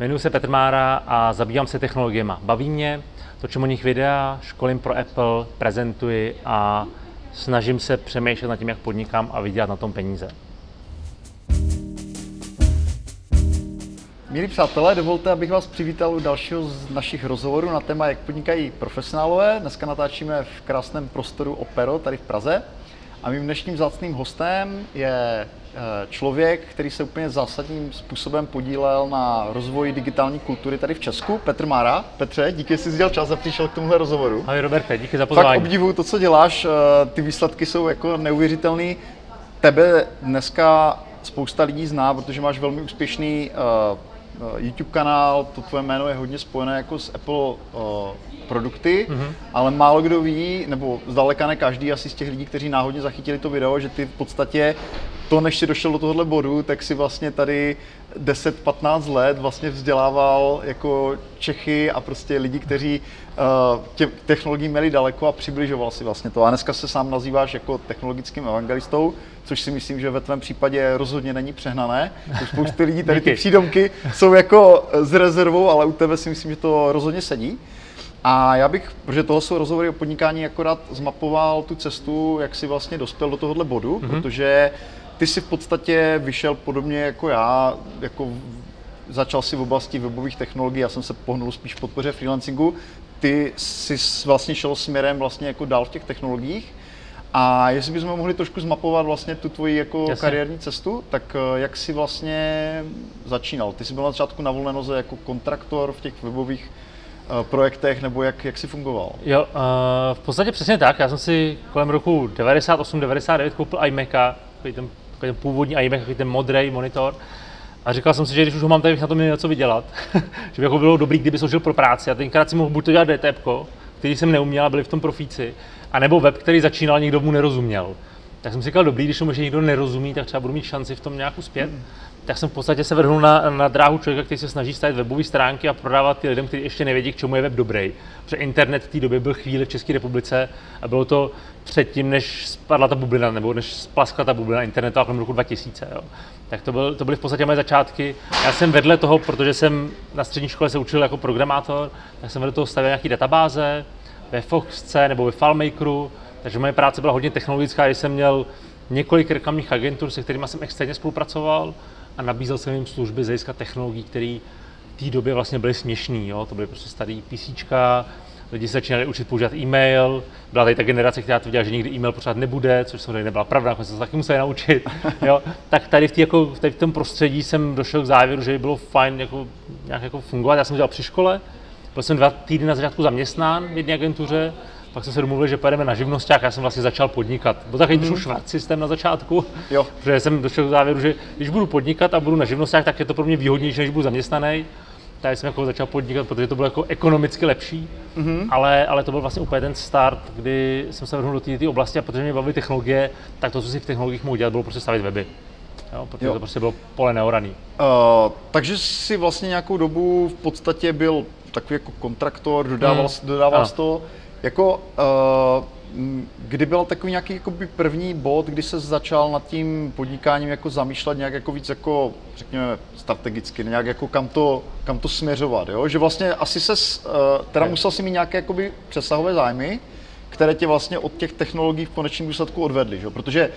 Jmenuji se Petr Mára a zabývám se technologiemi. Baví mě, točím o nich videa, školím pro Apple, prezentuji a snažím se přemýšlet nad tím, jak podnikám a vydělat na tom peníze. Milí přátelé, dovolte, abych vás přivítal u dalšího z našich rozhovorů na téma, jak podnikají profesionálové. Dneska natáčíme v krásném prostoru Opero tady v Praze. A mým dnešním zácným hostem je eh, člověk, který se úplně zásadním způsobem podílel na rozvoji digitální kultury tady v Česku, Petr Mára. Petře, díky, že jsi udělal čas a přišel k tomuhle rozhovoru. Ahoj Roberte, díky za pozvání. Fakt obdivuju to, co děláš, eh, ty výsledky jsou jako neuvěřitelný. Tebe dneska spousta lidí zná, protože máš velmi úspěšný Eh, YouTube kanál, to tvoje jméno je hodně spojené jako s Apple uh, produkty, mm-hmm. ale málo kdo ví, nebo zdaleka ne každý asi z těch lidí, kteří náhodně zachytili to video, že ty v podstatě to, než jsi došel do tohohle bodu, tak si vlastně tady 10-15 let vlastně vzdělával jako Čechy a prostě lidi, kteří uh, těm technologiím měli daleko a přibližoval si vlastně to. A dneska se sám nazýváš jako technologickým evangelistou, což si myslím, že ve tvém případě rozhodně není přehnané. U spousty lidí tady ty přídomky jsou jako s rezervou, ale u tebe si myslím, že to rozhodně sedí. A já bych, protože toho jsou rozhovory o podnikání, akorát zmapoval tu cestu, jak si vlastně dospěl do tohohle bodu, mm-hmm. protože ty si v podstatě vyšel podobně jako já, jako začal si v oblasti webových technologií, já jsem se pohnul spíš v podpoře freelancingu, ty jsi vlastně šel směrem vlastně jako dál v těch technologiích. A jestli bychom mohli trošku zmapovat vlastně tu tvoji jako Jasně. kariérní cestu, tak eh, jak jsi vlastně začínal? Ty jsi byl na začátku na volné noze jako kontraktor v těch webových uh, projektech, nebo jak, jak jsi fungoval? Jo, uh, v podstatě přesně tak. Já jsem si kolem roku 98-99 koupil iMac, takový ten ten původní iMac, ten modrý monitor. A říkal jsem si, že když už ho mám, tak bych na to měl něco vydělat. že by jako bylo dobrý, kdyby složil pro práci. A tenkrát si mohl buď to dělat DTP, který jsem neuměl a byli v tom profíci, anebo web, který začínal, někdo mu nerozuměl. Tak jsem si říkal, dobrý, když mu někdo nerozumí, tak třeba budu mít šanci v tom nějak uspět. Hmm. Tak jsem v podstatě se vrhnul na, na dráhu člověka, který se snaží stavit webové stránky a prodávat ty lidem, kteří ještě nevědí, k čemu je web dobrý. Protože internet v té době byl chvíli v České republice a bylo to předtím, než spadla ta bublina, nebo než splaskla ta bublina internetu kolem roku 2000. Jo. Tak to, byl, to byly v podstatě moje začátky. Já jsem vedle toho, protože jsem na střední škole se učil jako programátor, tak jsem vedle toho stavěl nějaké databáze ve Foxce nebo ve FileMakeru, takže moje práce byla hodně technologická, když jsem měl několik reklamních agentur, se kterými jsem externě spolupracoval a nabízel jsem jim služby z hlediska technologií, které v té době vlastně byly směšný. Jo? To byly prostě starý PC, lidi se začínali učit používat e-mail, byla tady ta generace, která tvrdila, že nikdy e-mail pořád nebude, což samozřejmě nebyla pravda, jsme se to taky museli naučit. Jo? Tak tady v, tý, jako, tady v tom prostředí jsem došel k závěru, že by bylo fajn jako, nějak jako fungovat. Já jsem dělal při škole, byl jsem dva týdny na začátku zaměstnán v jedné agentuře, pak jsme se domluvili, že pojedeme na živnosták, já jsem vlastně začal podnikat. Byl takový mm. trošku švart systém na začátku, jo. protože jsem došel k závěru, že když budu podnikat a budu na živnosták, tak je to pro mě výhodnější, než budu zaměstnaný tady jsem jako začal podnikat, protože to bylo jako ekonomicky lepší, mm-hmm. ale, ale to byl vlastně úplně ten start, kdy jsem se vrhnul do té oblasti a protože mě bavily technologie, tak to, co si v technologiích mohl dělat, bylo prostě stavit weby. Jo, protože jo. to prostě bylo pole neoraný. Uh, takže si vlastně nějakou dobu v podstatě byl takový jako kontraktor, dodával, hmm. dodával to. Jako, uh, Kdy byl takový nějaký jakoby první bod, kdy se začal nad tím podnikáním jako zamýšlet nějak jako víc jako, řekněme, strategicky, nějak jako kam to, kam to směřovat, jo? Že vlastně asi se, uh, teda musel si mít nějaké jakoby přesahové zájmy, které tě vlastně od těch technologií v konečném důsledku odvedly, že? Protože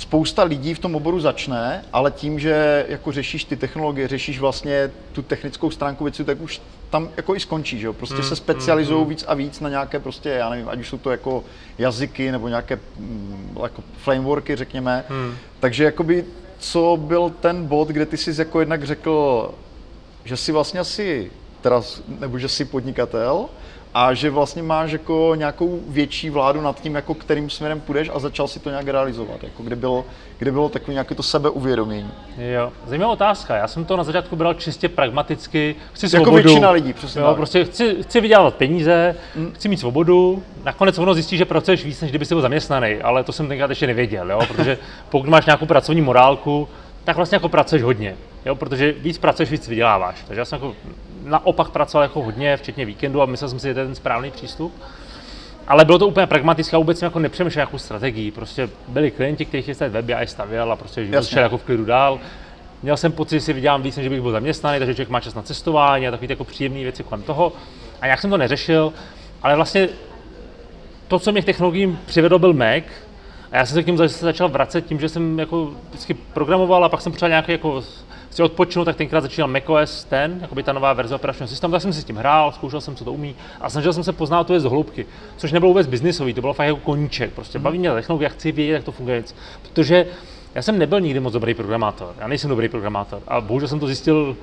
spousta lidí v tom oboru začne, ale tím, že jako řešíš ty technologie, řešíš vlastně tu technickou stránku věci, tak už tam jako i skončí, že jo? Prostě mm, se specializují mm, víc a víc na nějaké prostě, já nevím, ať už jsou to jako jazyky nebo nějaké mm, jako frameworky, řekněme. Mm. Takže jakoby, co byl ten bod, kde ty jsi jako jednak řekl, že jsi vlastně asi, teda, nebo že jsi podnikatel, a že vlastně máš jako nějakou větší vládu nad tím, jako kterým směrem půjdeš a začal si to nějak realizovat, jako kde bylo, kde bylo takové nějaké to sebeuvědomění. Jo, zajímavá otázka. Já jsem to na začátku bral čistě pragmaticky. Chci jako svobodu. Jako většina lidí, přesně. Jo, prostě chci, chci vydělávat peníze, hmm. chci mít svobodu. Nakonec ono zjistí, že pracuješ víc, než kdyby jsi byl zaměstnaný, ale to jsem tenkrát ještě nevěděl, jo? protože pokud máš nějakou pracovní morálku, tak vlastně jako pracuješ hodně, jo? protože víc pracuješ, víc vyděláváš. Takže já jsem jako naopak pracoval jako hodně, včetně víkendu a myslel jsem si, že to je ten správný přístup. Ale bylo to úplně pragmatické a vůbec jsem jako nepřemýšlel nějakou strategii. Prostě byli klienti, kteří chtěli stavit weby a je stavěl a prostě život šel jako v klidu dál. Měl jsem pocit, že si vydělám víc, než bych byl zaměstnaný, takže člověk má čas na cestování a takové jako příjemné věci kolem toho. A nějak jsem to neřešil, ale vlastně to, co mě k technologiím přivedlo, byl Mac. A já jsem se k němu zase začal vracet tím, že jsem jako vždycky programoval a pak jsem potřeboval nějaký jako si odpočinout, tak tenkrát začínal macOS ten, jako by ta nová verze operačního systému, tak jsem si s tím hrál, zkoušel jsem, co to umí a snažil jsem se poznat to je z hloubky, což nebylo vůbec biznisový, to bylo fakt jako koníček, prostě baví mě technologie, já chci vědět, jak to funguje, protože já jsem nebyl nikdy moc dobrý programátor, já nejsem dobrý programátor a bohužel jsem to zjistil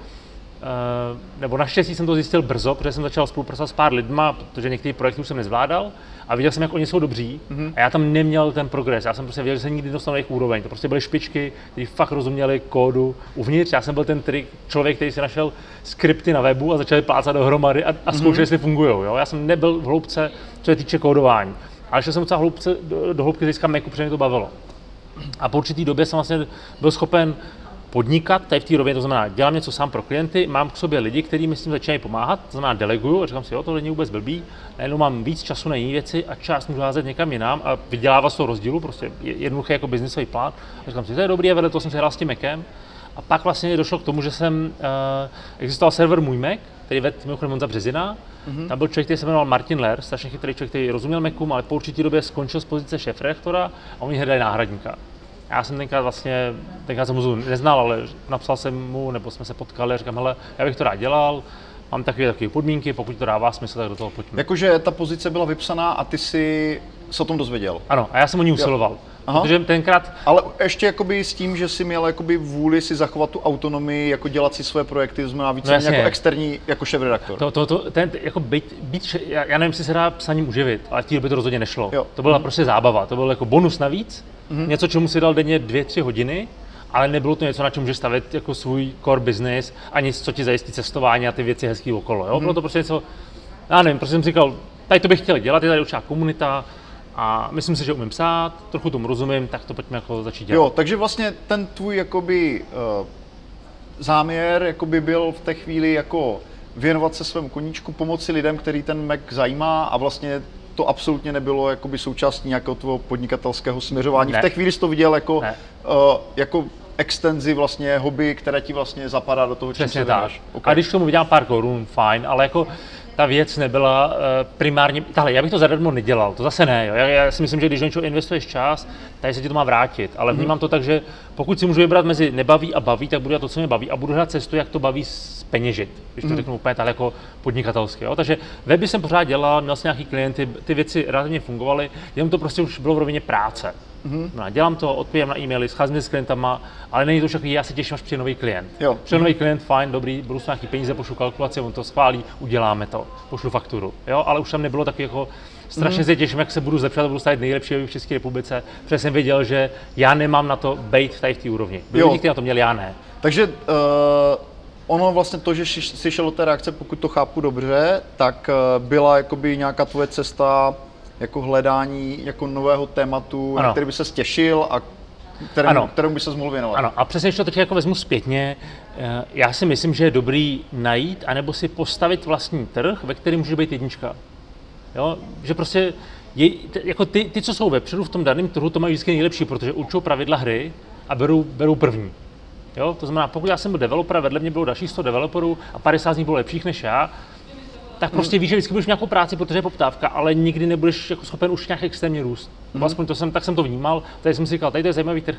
nebo naštěstí jsem to zjistil brzo, protože jsem začal spolupracovat s pár lidma, protože některé projekty už jsem nezvládal a viděl jsem, jak oni jsou dobří mm-hmm. a já tam neměl ten progres. Já jsem prostě věděl, že se nikdy dostanu na jejich úroveň. To prostě byly špičky, kteří fakt rozuměli kódu uvnitř. Já jsem byl ten trik, člověk, který si našel skripty na webu a začal plácat dohromady a, a zkoušel, mm-hmm. jestli fungují. Já jsem nebyl v hloubce, co se týče kódování. Ale šel jsem docela hloubce, do, do hloubky získat Macu, protože mě to bavilo. A po určitý době jsem vlastně byl schopen podnikat tady v té rovině, to znamená, dělám něco sám pro klienty, mám k sobě lidi, kteří mi s tím začínají pomáhat, to znamená, deleguju a říkám si, jo, to není vůbec blbý, najednou mám víc času na jiné věci a čas můžu házet někam jinam a vydělávat z toho rozdílu, prostě jednoduchý jako biznisový plán. A říkám si, to je dobrý, a vedle toho jsem se hrál s tím Macem. A pak vlastně došlo k tomu, že jsem, uh, existoval server Můj Mac, který vedl mimochodem Honza Březina. Mm-hmm. Tam byl člověk, který se jmenoval Martin Ler, strašně chytrý člověk, který rozuměl Macům, ale po určitý době skončil z pozice šéf a oni hledali náhradníka. Já jsem tenkrát vlastně, tenkrát jsem mu neznal, ale napsal jsem mu, nebo jsme se potkali a říkám, hele, já bych to rád dělal, mám takové, takové podmínky, pokud to dává smysl, tak do toho pojďme. Jakože ta pozice byla vypsaná a ty si se o tom dozvěděl. Ano, a já jsem o ní usiloval. Aha. Protože tenkrát... Ale ještě jakoby s tím, že jsi měl jakoby vůli si zachovat tu autonomii, jako dělat si své projekty, to znamená více no, jako externí, jako šéf-redaktor. To, to, to, ten, jako být, být, já, já nevím, jestli se dá psaním uživit, ale tím by to rozhodně nešlo. Jo. To byla mm. prostě zábava, to byl jako bonus navíc, mm-hmm. něco, čemu si dal denně dvě, tři hodiny, ale nebylo to něco, na čem můžeš stavit jako svůj core business a nic, co ti zajistí cestování a ty věci hezký okolo. Jo? Mm-hmm. Bylo to prostě něco, já nevím, prostě jsem říkal, tady to bych chtěl dělat, je tady určitá komunita, a myslím si, že umím psát, trochu tomu rozumím, tak to pojďme jako začít dělat. Jo, takže vlastně ten tvůj jakoby, uh, záměr jakoby byl v té chvíli jako věnovat se svému koníčku, pomoci lidem, který ten Mac zajímá a vlastně to absolutně nebylo jakoby součástí nějakého tvého podnikatelského směřování. Ne. V té chvíli jsi to viděl jako, uh, jako extenzi vlastně hobby, které ti vlastně zapadá do toho, čím se tak. Okay. A když tomu vydělám pár korun, fajn, ale jako ta věc nebyla uh, primárně, tahle, já bych to zadarmo nedělal, to zase ne, jo. Já, já, si myslím, že když do něčeho investuješ čas, tak se ti to má vrátit, ale mhm. vnímám to tak, že pokud si můžu vybrat mezi nebaví a baví, tak budu dělat to, co mě baví a budu hledat cestu, jak to baví peněžit, když to mm. řeknu úplně tak jako podnikatelsky. Jo? Takže weby jsem pořád dělal, měl jsem nějaký klienty, ty věci relativně fungovaly, jenom to prostě už bylo v rovině práce. Mm-hmm. No, dělám to, odpovídám na e-maily, scházím s klientama, ale není to takový, já se těším, až přijde nový klient. Jo. Přijde nový klient, fajn, dobrý, budu s nějaký peníze, pošlu kalkulaci, on to schválí, uděláme to, pošlu fakturu. Jo? Ale už tam nebylo taky jako strašně mm. se těším, jak se budu zlepšovat, budu stát nejlepší v České republice, protože jsem věděl, že já nemám na to být tady v té úrovni. Byli lidi, kteří na to měli, já ne. Takže uh, ono vlastně to, že jsi šel do té reakce, pokud to chápu dobře, tak uh, byla jakoby nějaká tvoje cesta jako hledání jako nového tématu, ano. na který by se těšil a kterému, ano. kterému by se mohl věnovat. Ano, a přesně, když to teď jako vezmu zpětně, eh, já si myslím, že je dobrý najít, anebo si postavit vlastní trh, ve kterém může být jednička. Jo? Že prostě je, jako ty, ty, co jsou vepředu v tom daném trhu, to mají vždycky nejlepší, protože učou pravidla hry a berou, berou první. Jo? To znamená, pokud já jsem byl developer, vedle mě bylo dalších 100 developerů a 50 z nich bylo lepších než já, tak prostě víš, že vždycky budeš nějakou práci, protože je poptávka, ale nikdy nebudeš jako schopen už nějak extrémně růst. Mm. Aspoň to jsem, tak jsem to vnímal. Tady jsem si říkal, tady to je zajímavý trh.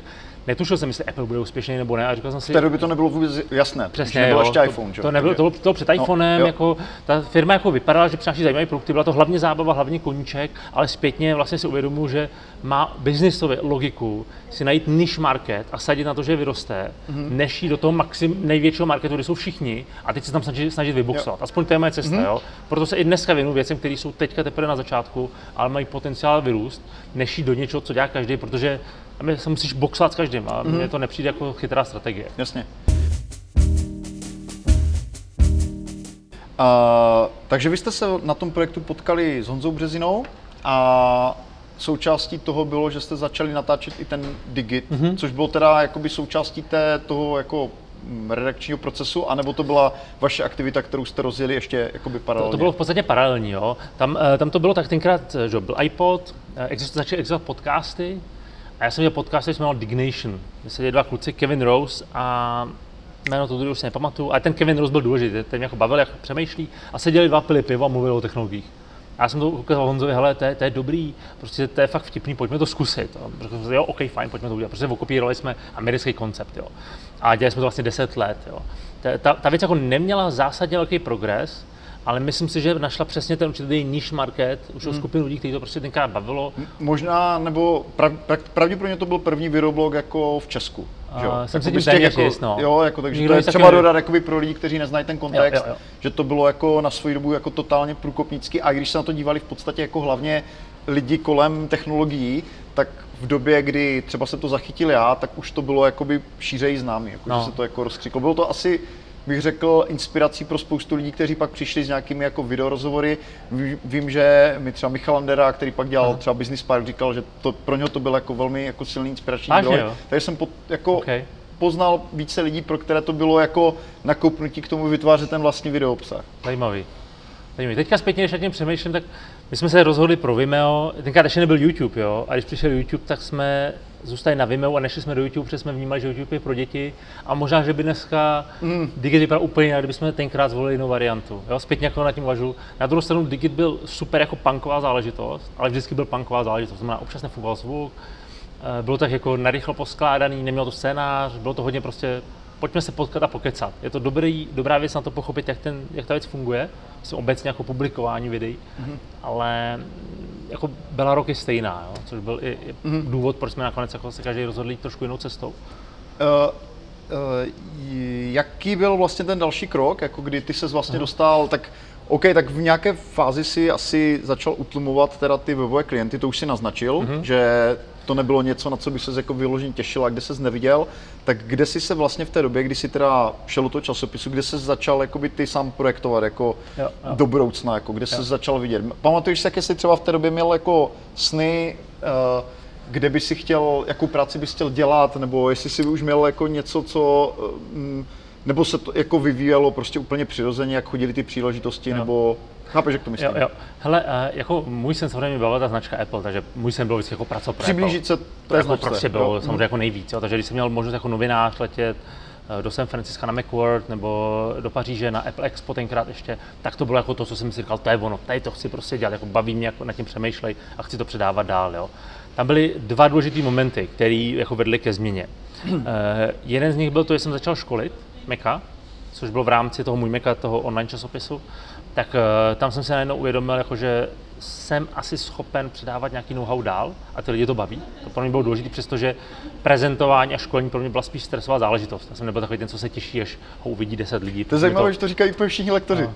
Netušil jsem, jestli Apple bude úspěšný nebo ne. A říkal jsem si, v té době to nebylo vůbec jasné. Přesně, nebyl ještě iPhone. To, to, nebylo, to bylo, to před iPhonem. No, jako, ta firma jako vypadala, že přináší zajímavý produkty. Byla to hlavně zábava, hlavně koníček, ale zpětně vlastně si uvědomuji, že má biznisově logiku si najít niž market a sadit na to, že vyroste, mm-hmm. než jít do toho maxim největšího marketu, kde jsou všichni a teď se tam snažit, snažit vyboxovat. Aspoň to je moje cesta. Mm-hmm. Jo? Proto se i dneska věnu věcem, které jsou teďka teprve na začátku, ale mají potenciál vyrůst, než jít do něčeho, co dělá každý, protože se musíš boxovat s každým a mm-hmm. mně to nepřijde jako chytrá strategie. Jasně. Uh, takže vy jste se na tom projektu potkali s Honzou Březinou a součástí toho bylo, že jste začali natáčet i ten Digit, mm-hmm. což bylo teda jakoby součástí té, toho jako redakčního procesu, anebo to byla vaše aktivita, kterou jste rozjeli ještě jakoby paralelně? To, to bylo v podstatě paralelní, jo. Tam, eh, tam to bylo tak tenkrát, eh, že byl iPod, eh, začaly existovat podcasty, a já jsem měl podcast, který se jmenoval Dignation. My se dva kluci, Kevin Rose a jméno to už si nepamatuju, ale ten Kevin Rose byl důležitý, ten mě jako bavil, jak přemýšlí a seděli dva pili pivo a mluvili o technologiích. A já jsem to ukázal Honzovi, hele, to je, to je dobrý, prostě to je fakt vtipný, pojďme to zkusit. Jo, protože, jo, OK, fajn, pojďme to udělat. Prostě okopírovali jsme americký koncept, jo. A dělali jsme to vlastně 10 let, jo. Ta, ta, ta věc jako neměla zásadně velký progres, ale myslím si, že našla přesně ten určitý niche market, už o skupinu lidí, kteří to prostě tenkrát bavilo. Možná, nebo prav, prav, pravděpodobně to byl první videoblog jako v Česku. že jo? Jsem si Jakoby tím téměř jako, jist, no. Jo, jako, takže Nikdo to je třeba takového- dodat jakoby pro lidi, kteří neznají ten kontext, Jo, jo, jo. že to bylo jako na svoji dobu jako totálně průkopnický a když se na to dívali v podstatě jako hlavně lidi kolem technologií, tak v době, kdy třeba se to zachytil já, tak už to bylo jakoby šířej známý, jako, No. že se to jako rozkřiklo. Bylo to asi bych řekl, inspirací pro spoustu lidí, kteří pak přišli s nějakými jako videorozhovory. Ví- Vím, že mi třeba Michal Andera, který pak dělal třeba Business Park, říkal, že to pro něho to byl jako velmi jako silný inspirační Vážně, zdroj. Takže jsem pod, jako OK. poznal více lidí, pro které to bylo jako nakoupnutí k tomu vytvářet ten vlastní videoobsah. Zajímavý. Zajímavý. Teďka zpětně, když nad tím přemýšlím, tak my jsme se rozhodli pro Vimeo, tenkrát ještě nebyl YouTube, jo, a když přišel YouTube, tak jsme zůstali na Vimeo a nešli jsme do YouTube, protože jsme vnímali, že YouTube je pro děti a možná, že by dneska mm. Digit vypadal úplně jinak, kdybychom tenkrát zvolili jinou variantu. Jo, zpětně jako nad tím uvažuji. Na druhou stranu Digit byl super jako punková záležitost, ale vždycky byl punková záležitost, to znamená občas nefungoval zvuk, eh, bylo tak jako narychlo poskládaný, nemělo to scénář, bylo to hodně prostě pojďme se potkat a pokecat. Je to dobrý, dobrá věc na to pochopit, jak, ten, jak ta věc funguje, vlastně obecně jako publikování videí, mm-hmm. ale mm, jako byla rok je stejná, jo? což byl i, i mm-hmm. důvod, proč jsme nakonec jako se každý rozhodli jít trošku jinou cestou. Uh, uh, jaký byl vlastně ten další krok, jako kdy ty se vlastně dostal, tak OK, tak v nějaké fázi si asi začal utlumovat teda ty webové klienty, to už si naznačil, mm-hmm. že to nebylo něco, na co by se jako vyloženě těšil a kde se neviděl, tak kde jsi se vlastně v té době, kdy jsi teda šel do toho časopisu, kde se začal jakoby ty sám projektovat jako Jo, jo. do budoucna, jako kde se začal vidět. Pamatuješ si, jaké jsi třeba v té době měl jako sny, uh, kde by si chtěl, jakou práci bys chtěl dělat, nebo jestli si už měl jako něco, co, mm, nebo se to jako vyvíjelo prostě úplně přirozeně, jak chodily ty příležitosti, nebo chápeš, jak to myslím? Jo, jo. Hele, uh, jako můj sen samozřejmě byla ta značka Apple, takže můj sen byl vždycky jako pracovat pro Přiblížit se té jako značce, prostě bylo jo. samozřejmě jako nejvíc, jo. takže když jsem měl možnost jako novinář letět eh, do San Francisca na Macworld nebo do Paříže na Apple Expo tenkrát ještě, tak to bylo jako to, co jsem si říkal, to je ono, tady to chci prostě dělat, jako baví mě, jako nad tím přemýšlej a chci to předávat dál. Jo. Tam byly dva důležité momenty, které jako vedly ke změně. Uh, jeden z nich byl to, že jsem začal školit Meka, což bylo v rámci toho můj Meka, toho online časopisu, tak uh, tam jsem se najednou uvědomil, jako, že jsem asi schopen předávat nějaký know-how dál a ty lidi to baví. To pro mě bylo důležité, přestože prezentování a školení pro mě byla spíš stresová záležitost. Já jsem nebyl takový ten, co se těší, až ho uvidí 10 lidí. To je zajímavé, že to říkají úplně všichni lektoři.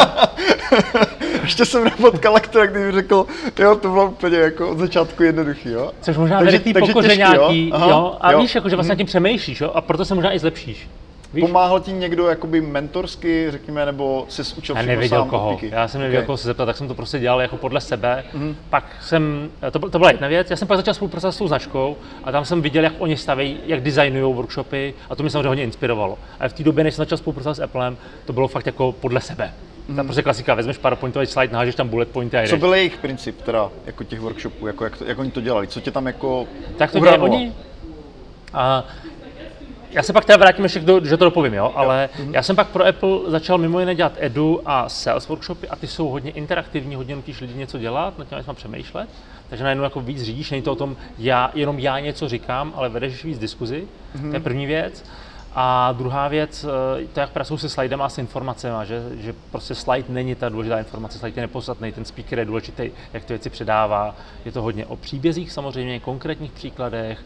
Ještě jsem nepotkal lektora, který mi řekl, jo, to bylo úplně jako od začátku jednoduchý, jo. Což možná Takže- vede té takže pokoře těžký, jo? nějaký, Aha, jo? A jo. Víš, jako, že vlastně nad tím přemýšlíš, jo? A proto se možná i zlepšíš. Víš? Pomáhal ti někdo jakoby mentorsky, řekněme, nebo jsi učil Já nevěděl sám koho. Já jsem nevěděl, Ok. koho se zeptat, tak jsem to prostě dělal jako podle sebe. Mhm. Mm-hmm. Pak jsem, to, to byla jedna věc, já jsem pak začal spolupracovat s tou značkou a tam jsem viděl, jak oni staví, jak designují workshopy a to mě samozřejmě hodně inspirovalo. A v té době, než jsem začal spolupracovat s Applem, to bylo fakt jako podle sebe. Mm-hmm. Ta prostě klasika, vezmeš PowerPointový slide, nahážeš tam bullet pointy a Co jdeš. byl jejich princip teda, jako těch workshopů, jako jak, to, jak oni to dělali, co tě tam jako Tak to uhranovalo? oni. A já se pak teda vrátím ještě, k do, že to dopovím, jo, ale Mhm. já jsem pak pro Apple začal mimo jiné dělat edu a sales workshopy a ty jsou hodně interaktivní, hodně nutíš lidi něco dělat, nad tím mám přemýšlet, takže najednou jako víc řídíš, není to o tom, já, jenom já něco říkám, ale vedeš víc diskuzi, Mhm. to je první věc. A druhá věc, eh, to jak pracuji se slidem a s informacemi, že, že prostě slide není ta důležitá informace, slide je nepodstatný, ten speaker je důležitý, jak ty věci předává. Je to hodně o příbězích samozřejmě, konkrétních příkladech,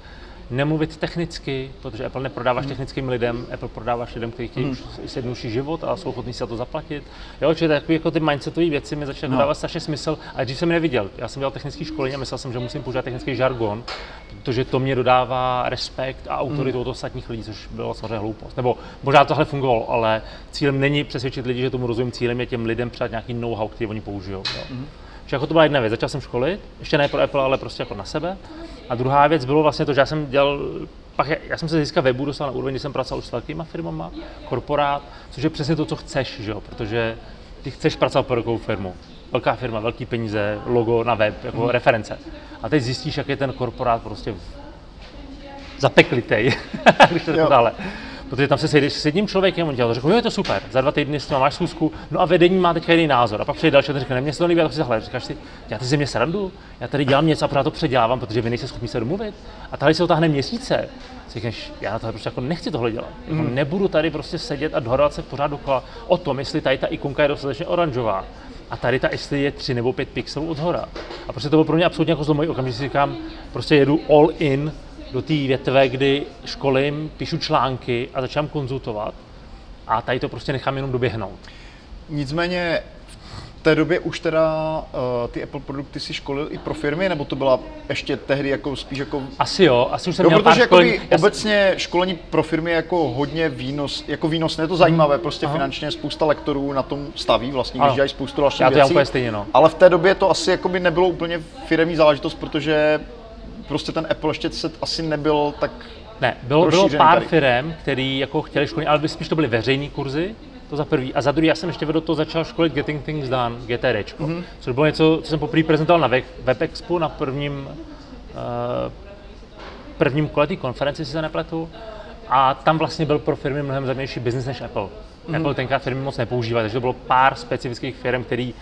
nemluvit technicky, protože Apple neprodáváš technickým lidem, Apple prodáváš lidem, kteří chtějí už si jednodušší život a jsou ochotní si za to zaplatit. Jo, čili takové jako ty mindsetové věci mi začaly No. dávat strašně smysl, a když jsem neviděl. Já jsem dělal technický školení a myslel jsem, že musím používat technický žargon, protože to mě dodává respekt a autoritu od ostatních lidí, což bylo samozřejmě hloupost. Nebo možná tohle fungovalo, ale cílem není přesvědčit lidi, že tomu rozumím, cílem je těm lidem předat nějaký know-how, který oni použijou. Jo. Že jako to byla jedna věc, začal jsem školit, ještě ne pro Apple, ale prostě jako na sebe. A druhá věc bylo vlastně to, že já jsem dělal, pak já, já jsem se získal webu dostal na úroveň, kdy jsem pracoval už s velkýma firmama, korporát, což je přesně to, co chceš, že jo? protože ty chceš pracovat pro velkou firmu. Velká firma, velký peníze, logo na web, jako reference. A teď zjistíš, jak je ten korporát prostě zapeklitej, když to dále. Protože tam se sejdeš s jedním člověkem, on to řekl, jo, je to super, za dva týdny s tím máš schůzku, no a vedení má teďka jiný názor. A pak přijde další a řekne, ne, mě se to líbí, a to si zahle, říkáš si, já ty ze mě srandu, já tady dělám něco a pořád to předělávám, protože vy nejste schopni se domluvit. A tady se otáhne měsíce. Si říkáš, já na to prostě jako nechci tohle dělat. Jako Mhm. nebudu tady prostě sedět a dohadovat se pořád dokola o tom, jestli tady ta ikonka je dostatečně oranžová. A tady ta, jestli je 3 nebo 5 pixelů od hora. A prostě to bylo pro mě absolutně jako zlomový okamžik, si říkám, prostě jedu all in do té větve, kdy školím, píšu články a začínám konzultovat. A tady to prostě nechám jenom doběhnout. Nicméně v té době už teda uh, ty Apple produkty si školil i pro firmy, nebo to byla ještě tehdy jako spíš jako Asi jo, asi už jsem Jo, měl protože pár školení. Já obecně školení pro firmy je jako hodně výnos, jako výnosné, je to zajímavé, prostě Aha. finančně spousta lektorů na tom staví, vlastně, Ano. když dělají spoustu dalších Já to věcí. úplně stejně, no. Ale v té době to asi jakoby nebylo úplně firmní záležitost, protože prostě ten Apple ještě se asi nebyl tak Ne, bylo, bylo pár tady. firm, který jako chtěli školit, ale spíš to byly veřejné kurzy, to za prvý. A za druhý, já jsem ještě do toho začal školit Getting Things Done, Mhm. mm-hmm. což bylo něco, co jsem poprvé prezentoval na Web, WebExpu na prvním, uh, prvním kole té konferenci, si se nepletu. A tam vlastně byl pro firmy mnohem zajímavější business než Apple. Mm-hmm. Apple tenkrát firmy moc nepoužívaly, takže to bylo pár specifických firm, který,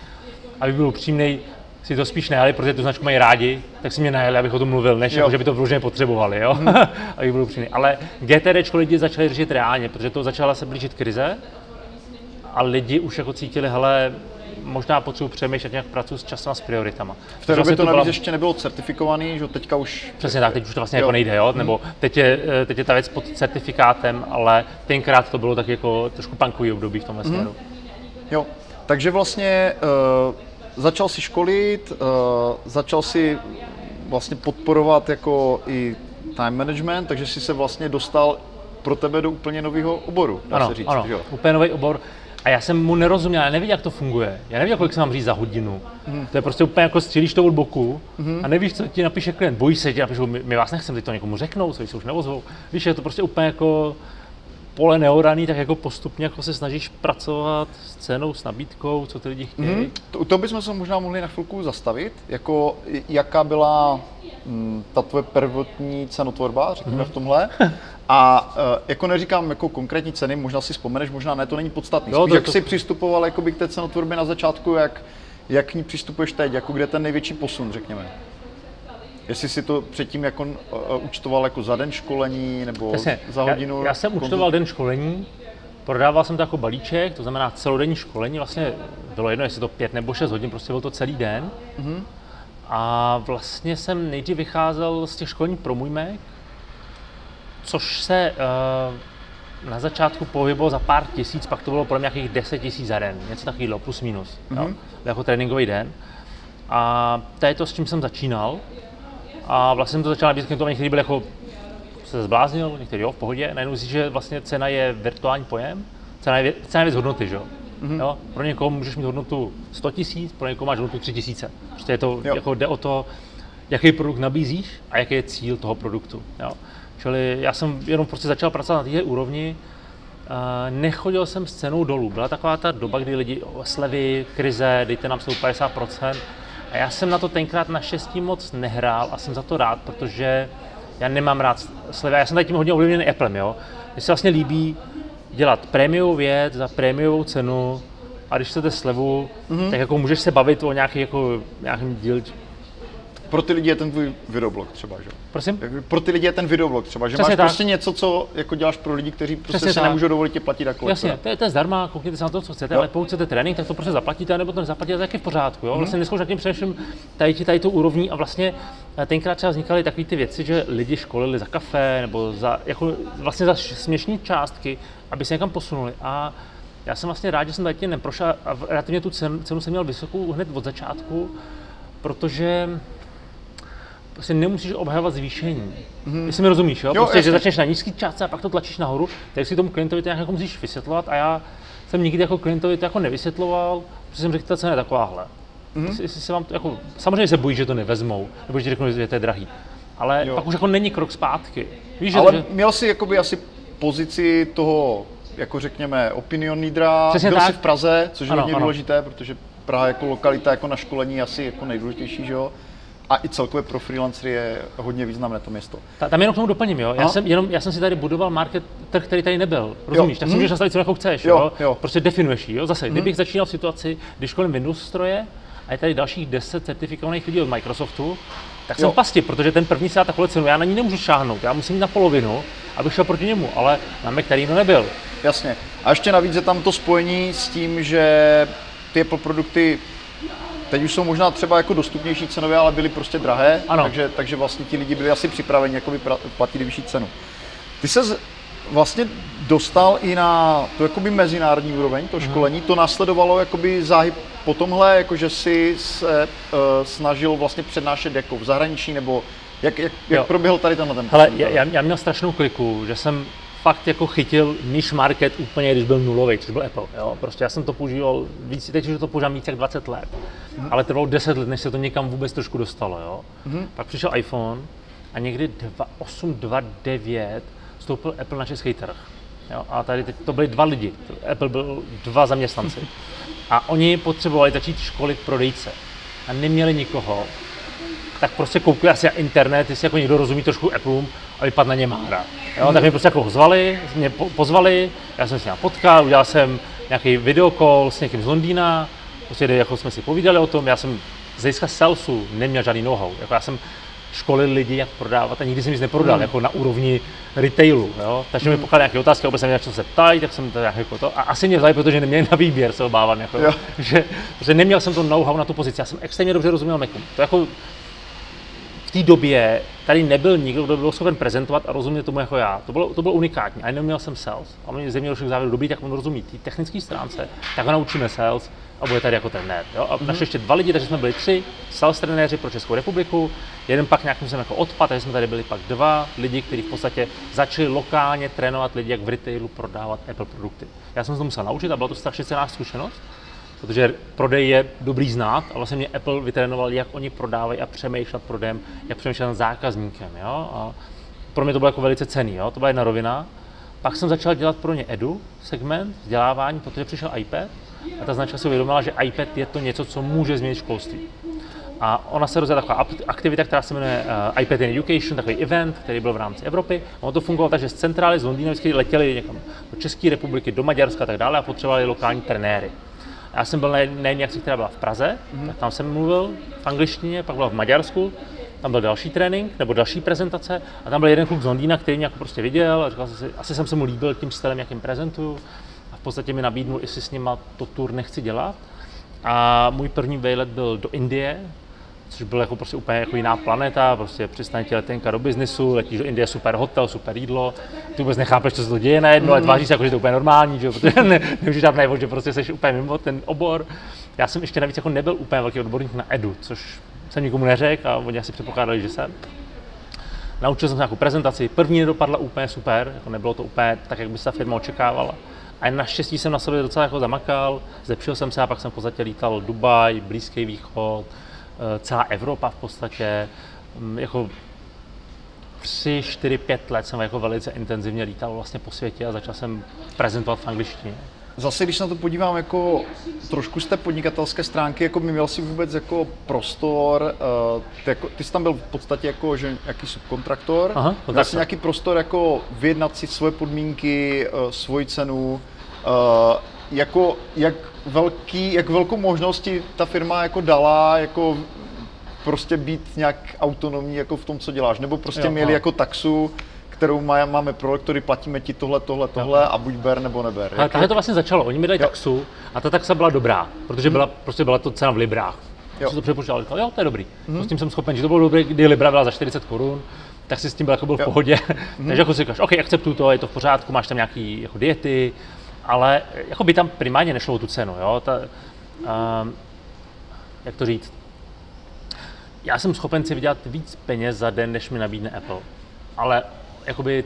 aby byl upřímný, si to spíš najali, protože tu značku mají rádi, tak si mě najali, abych o tom mluvil, než Jo. jako, že by to vloženě potřebovali, jo? Mm. abych byl upřímný. Ale GTD lidi začali řešit reálně, protože to začala se blížit krize a lidi už jako cítili, hele, možná potřebuji přemýšlet, jak pracuji s časem a s prioritama. v té době to navíc ještě nebylo certifikovaný, že teďka už Přesně tak, teď už to vlastně Jo. jako nejde, jo? nebo teď je, eh, teď je ta věc pod certifikátem, ale tenkrát to bylo tak jako trošku punkový období v tomhle směru. Jo, takže vlastně uh, začal si školit, uh, začal si vlastně podporovat jako i time management, takže si se vlastně dostal pro tebe do úplně nového oboru, dá Ano, se říct. ano, jo? úplně nový obor. A já jsem mu nerozuměl, já nevěděl, jak to funguje. Já nevěděl, kolik se mám říct za hodinu. Mhm. To je prostě úplně jako střílíš to od boku a nevíš, co ti napíše klient. Bojí se, ti napíšou, my, my vás nechceme, teď to někomu řeknou, co se už nevozvou. Víš, je to prostě úplně jako pole neoraný, tak jako postupně jako se snažíš pracovat s cenou, s nabídkou, co ty lidi chtějí. Mhm. To, toho bychom se možná mohli na chvilku zastavit, jako jaká byla mm, ta tvoje prvotní cenotvorba, řekněme Mhm. v tomhle. A uh, jako neříkám jako konkrétní ceny, možná si vzpomeneš, možná ne, to není podstatný. Jo, Spíš to- jak to- jsi přistupoval jakoby k té cenotvorbě na začátku, jak, jak k ní přistupuješ teď, jako kde je ten největší posun, řekněme. Jestli si to předtím jako uh, účtoval jako za den školení nebo Jasně. za hodinu? Já, já jsem konzult- účtoval den školení, prodával jsem to jako balíček, to znamená celodenní školení, vlastně bylo jedno, jestli to pět nebo šest hodin, prostě byl to celý den. Mhm. Mm-hmm. A vlastně jsem nejdřív vycházel z těch školení pro můj Mac, což se uh, na začátku pohybovalo za pár tisíc, pak to bylo pro mě nějakých 10 tisíc za den, něco takového, plus minus, mm-hmm. jo, jako tréninkový den. A to je to, s čím jsem začínal. A vlastně jsem to začal nabízet klientům, někteří byli jako se zbláznil, některý jo, v pohodě. Najednou si, že vlastně cena je virtuální pojem, cena je, cena je věc hodnoty, že jo? Mm-hmm. jo? Pro někoho můžeš mít hodnotu 100 tisíc, pro někoho máš hodnotu 3 tisíce. Prostě je to, Jo. jako jde o to, jaký produkt nabízíš a jaký je cíl toho produktu. Jo? Čili já jsem jenom prostě začal pracovat na této úrovni, Uh, nechodil jsem s cenou dolů. Byla taková ta doba, kdy lidi slevy, krize, dejte nám slevu 50%. A já jsem na to tenkrát naštěstí moc nehrál a jsem za to rád, protože já nemám rád slevy. Já jsem tady tím hodně ovlivněný Applem, jo. Mně se vlastně líbí dělat prémiovou věc za prémiovou cenu a když chcete slevu, mm-hmm. tak jako můžeš se bavit o nějaký, jako, nějakým díl. Pro ty lidi je ten tvůj videoblog třeba, že? Prosím? Jak- Pro ty lidi je ten videoblog třeba, že Přesně máš tak. prostě něco, co jako děláš pro lidi, kteří prostě Přesně si tak. nemůžou dovolit tě platit jako Jasně, to je, to je zdarma, koukněte se na to, co chcete, Jo. ale pokud chcete trénink, tak to prostě zaplatíte, nebo to nezaplatíte, tak je v pořádku. Mhm. Jo? Vlastně dneska už nad tím přemýšlím tady, tady tu úrovní a vlastně eh, tenkrát třeba vznikaly takové ty věci, že lidi školili za kafe nebo za, jako, vlastně za směšné částky, aby se někam posunuli. A já jsem vlastně rád, že jsem tady tím neprošel a relativně tu cenu, cenu jsem měl vysokou hned od začátku, protože prostě nemusíš obhajovat zvýšení. Mm-hmm. Jestli mi rozumíš, jo? Mhm. Jo, prostě, že začneš na nízký částce a pak to tlačíš nahoru, tak si tomu klientovi to nějak jako musíš vysvětlovat a já jsem nikdy jako klientovi to jako nevysvětloval, protože jsem řekl, ta cena je takováhle. Mm-hmm. Jestli, jestli se vám to jako, samozřejmě se bojí, že to nevezmou, nebo že ti řeknou, že to je drahý. Ale Jo. pak už jako není krok zpátky. Víš, že, Ale že měl jsi jakoby asi pozici toho, jako řekněme, opinion leadera, Přesně byl tak. jsi v Praze, což je Ano, hodně ano. důležité, protože Praha jako lokalita jako na školení asi jako nejdůležitější, že jo? A i celkově pro freelancery je hodně významné to město. Ta, tam jenom k tomu doplním, jo. Já Aha. jsem, jenom, já jsem si tady budoval market, trh, který tady nebyl. Rozumíš? Tak si Mhm. můžeš nastavit co jako chceš, Jo, jo. jo. Prostě definuješ ji, jo. Zase, kdybych začínal v situaci, když kolem Windows stroje a je tady dalších 10 certifikovaných lidí od Microsoftu, tak jsem Jo. v pasti, protože ten první se dá takovou cenu, já na ní nemůžu šáhnout, já musím jít na polovinu, abych šel proti němu, ale na Mac tady to nebyl. Jasně. A ještě navíc je tam to spojení s tím, že ty Apple produkty teď už jsou možná třeba jako dostupnější cenově, ale byly prostě drahé, Ano. takže, takže vlastně ti lidi byli asi připraveni jakoby platit vyšší cenu. Ty se vlastně dostal i na tu jakoby mezinárodní úroveň, to školení, to následovalo jakoby záhy po tomhle, jakože si se uh, snažil vlastně přednášet jako v zahraničí, nebo jak, jak, Jo. jak proběhl tady tenhle ten Hele, já, já měl strašnou kliku, že jsem fakt jako chytil niche market úplně, když byl nulový, což byl Apple. Jo? Prostě já jsem to používal víc, teď už to používám víc jak 20 let, ale trvalo 10 let, než se to někam vůbec trošku dostalo. Jo? Pak přišel iPhone a někdy 28, 29 vstoupil Apple na český trh. Jo? A tady teď to byli dva lidi, Apple byl dva zaměstnanci. A oni potřebovali začít školit prodejce. A neměli nikoho, tak prostě koukli asi na internet, jestli jako někdo rozumí trošku Appleům a vypadl na ně mára. Jo, tak mě prostě jako zvali, mě po, pozvali, já jsem si nějak potkal, udělal jsem nějaký videokol s někým z Londýna, prostě jako jsme si povídali o tom, já jsem z hlediska salesu neměl žádný know-how, jako já jsem školil lidi, jak prodávat a nikdy jsem nic neprodal, jako na úrovni retailu, jo. Takže mi pokládali nějaké otázky, vůbec jsem nevěděl, co se ptají, tak jsem to nějak jako to, a asi mě vzali, protože neměli na výběr, se obávám, jako, Jo. že, že, neměl jsem to know-how na tu pozici, já jsem extrémně dobře rozuměl Macu. To jako té době tady nebyl nikdo, kdo byl schopen prezentovat a rozumět tomu jako já. To bylo, to bylo unikátní. A neměl jsem sales. A mě došli k závěru, dobrý, tak on rozumí té technické stránce, tak ho naučíme sales a bude tady jako trenér. Jo? A našli ještě dva lidi, takže jsme byli tři sales trenéři pro Českou republiku. Jeden pak nějakým jsem jako odpad, takže jsme tady byli pak dva lidi, kteří v podstatě začali lokálně trénovat lidi, jak v retailu prodávat Apple produkty. Já jsem se to musel naučit a byla to strašně cená zkušenost protože prodej je dobrý znát a vlastně mě Apple vytrénoval, jak oni prodávají a přemýšlet prodejem, jak přemýšlet nad zákazníkem. Jo? A pro mě to bylo jako velice cený, jo? to byla jedna rovina. Pak jsem začal dělat pro ně edu segment, vzdělávání, protože přišel iPad a ta značka si uvědomila, že iPad je to něco, co může změnit školství. A ona se rozjela taková aktivita, která se jmenuje uh, iPad in Education, takový event, který byl v rámci Evropy. Ono to fungovalo tak, že z centrály z Londýna vždycky letěli někam do České republiky, do Maďarska a tak dále a potřebovali lokální trenéry. Já jsem byl na jedné akci, která byla v Praze, mm-hmm. tak tam jsem mluvil v angličtině, pak byla v Maďarsku, tam byl další trénink nebo další prezentace a tam byl jeden kluk z Londýna, který mě jako prostě viděl a říkal jsem si, asi jsem se mu líbil tím stylem, jakým prezentuju a v podstatě mi nabídnul, jestli s nima to tour nechci dělat. A můj první vejlet byl do Indie, což byl jako prostě úplně jako jiná planeta, prostě přistane ti letenka do biznisu, letíš do Indie, super hotel, super jídlo, ty vůbec nechápeš, co se to děje najednou, ale tváříš se jako, že to je úplně normální, že protože ne, nemůžeš dát najevo, že prostě jsi úplně mimo ten obor. Já jsem ještě navíc jako nebyl úplně velký odborník na edu, což jsem nikomu neřekl a oni asi předpokládali, že jsem. Naučil jsem se nějakou prezentaci, první nedopadla úplně super, jako nebylo to úplně tak, jak by se ta firma očekávala. A naštěstí jsem na sobě docela jako zamakal, zlepšil jsem se a pak jsem v podstatě lítal Dubaj, Blízký východ, celá Evropa v podstatě. Mm, Jako 3, 4, 5 let jsem jako velice intenzivně lítal vlastně po světě a začal jsem prezentovat v angličtině. Zase, když se na to podívám jako trošku z té podnikatelské stránky, jako by měl si vůbec jako prostor, ty, jako, ty jsi tam byl v podstatě jako že nějaký subkontraktor, Aha, měl kontraktor. jsi nějaký prostor jako vyjednat si svoje podmínky, uh, svoji cenu, jako jak velký, jak velkou možnosti ta firma jako dala, jako prostě být nějak autonomní jako v tom, co děláš, nebo prostě Jo, měli no. jako taxu, kterou má, máme pro lektory, platíme ti tohle, tohle, tohle a buď ber nebo neber. Ale takhle to vlastně začalo. Oni mi dali Jo. taxu a ta taxa byla dobrá, protože byla, prostě byla to cena v librách. Jo. Jo. To přepočítal, říkal, jo, to je dobrý. Hmm. S tím jsem schopen, že to bylo dobré, kdy libra byla za 40 korun, tak si s tím byl, jako byl v Jo. pohodě. Takže jako si říkáš, OK, akceptuju to, je to v pořádku, máš tam nějaký jako diety, ale jako by tam primárně nešlo o tu cenu, jo. Ta, um, jak to říct? Já jsem schopen si vydělat víc peněz za den, než mi nabídne Apple. Ale jakoby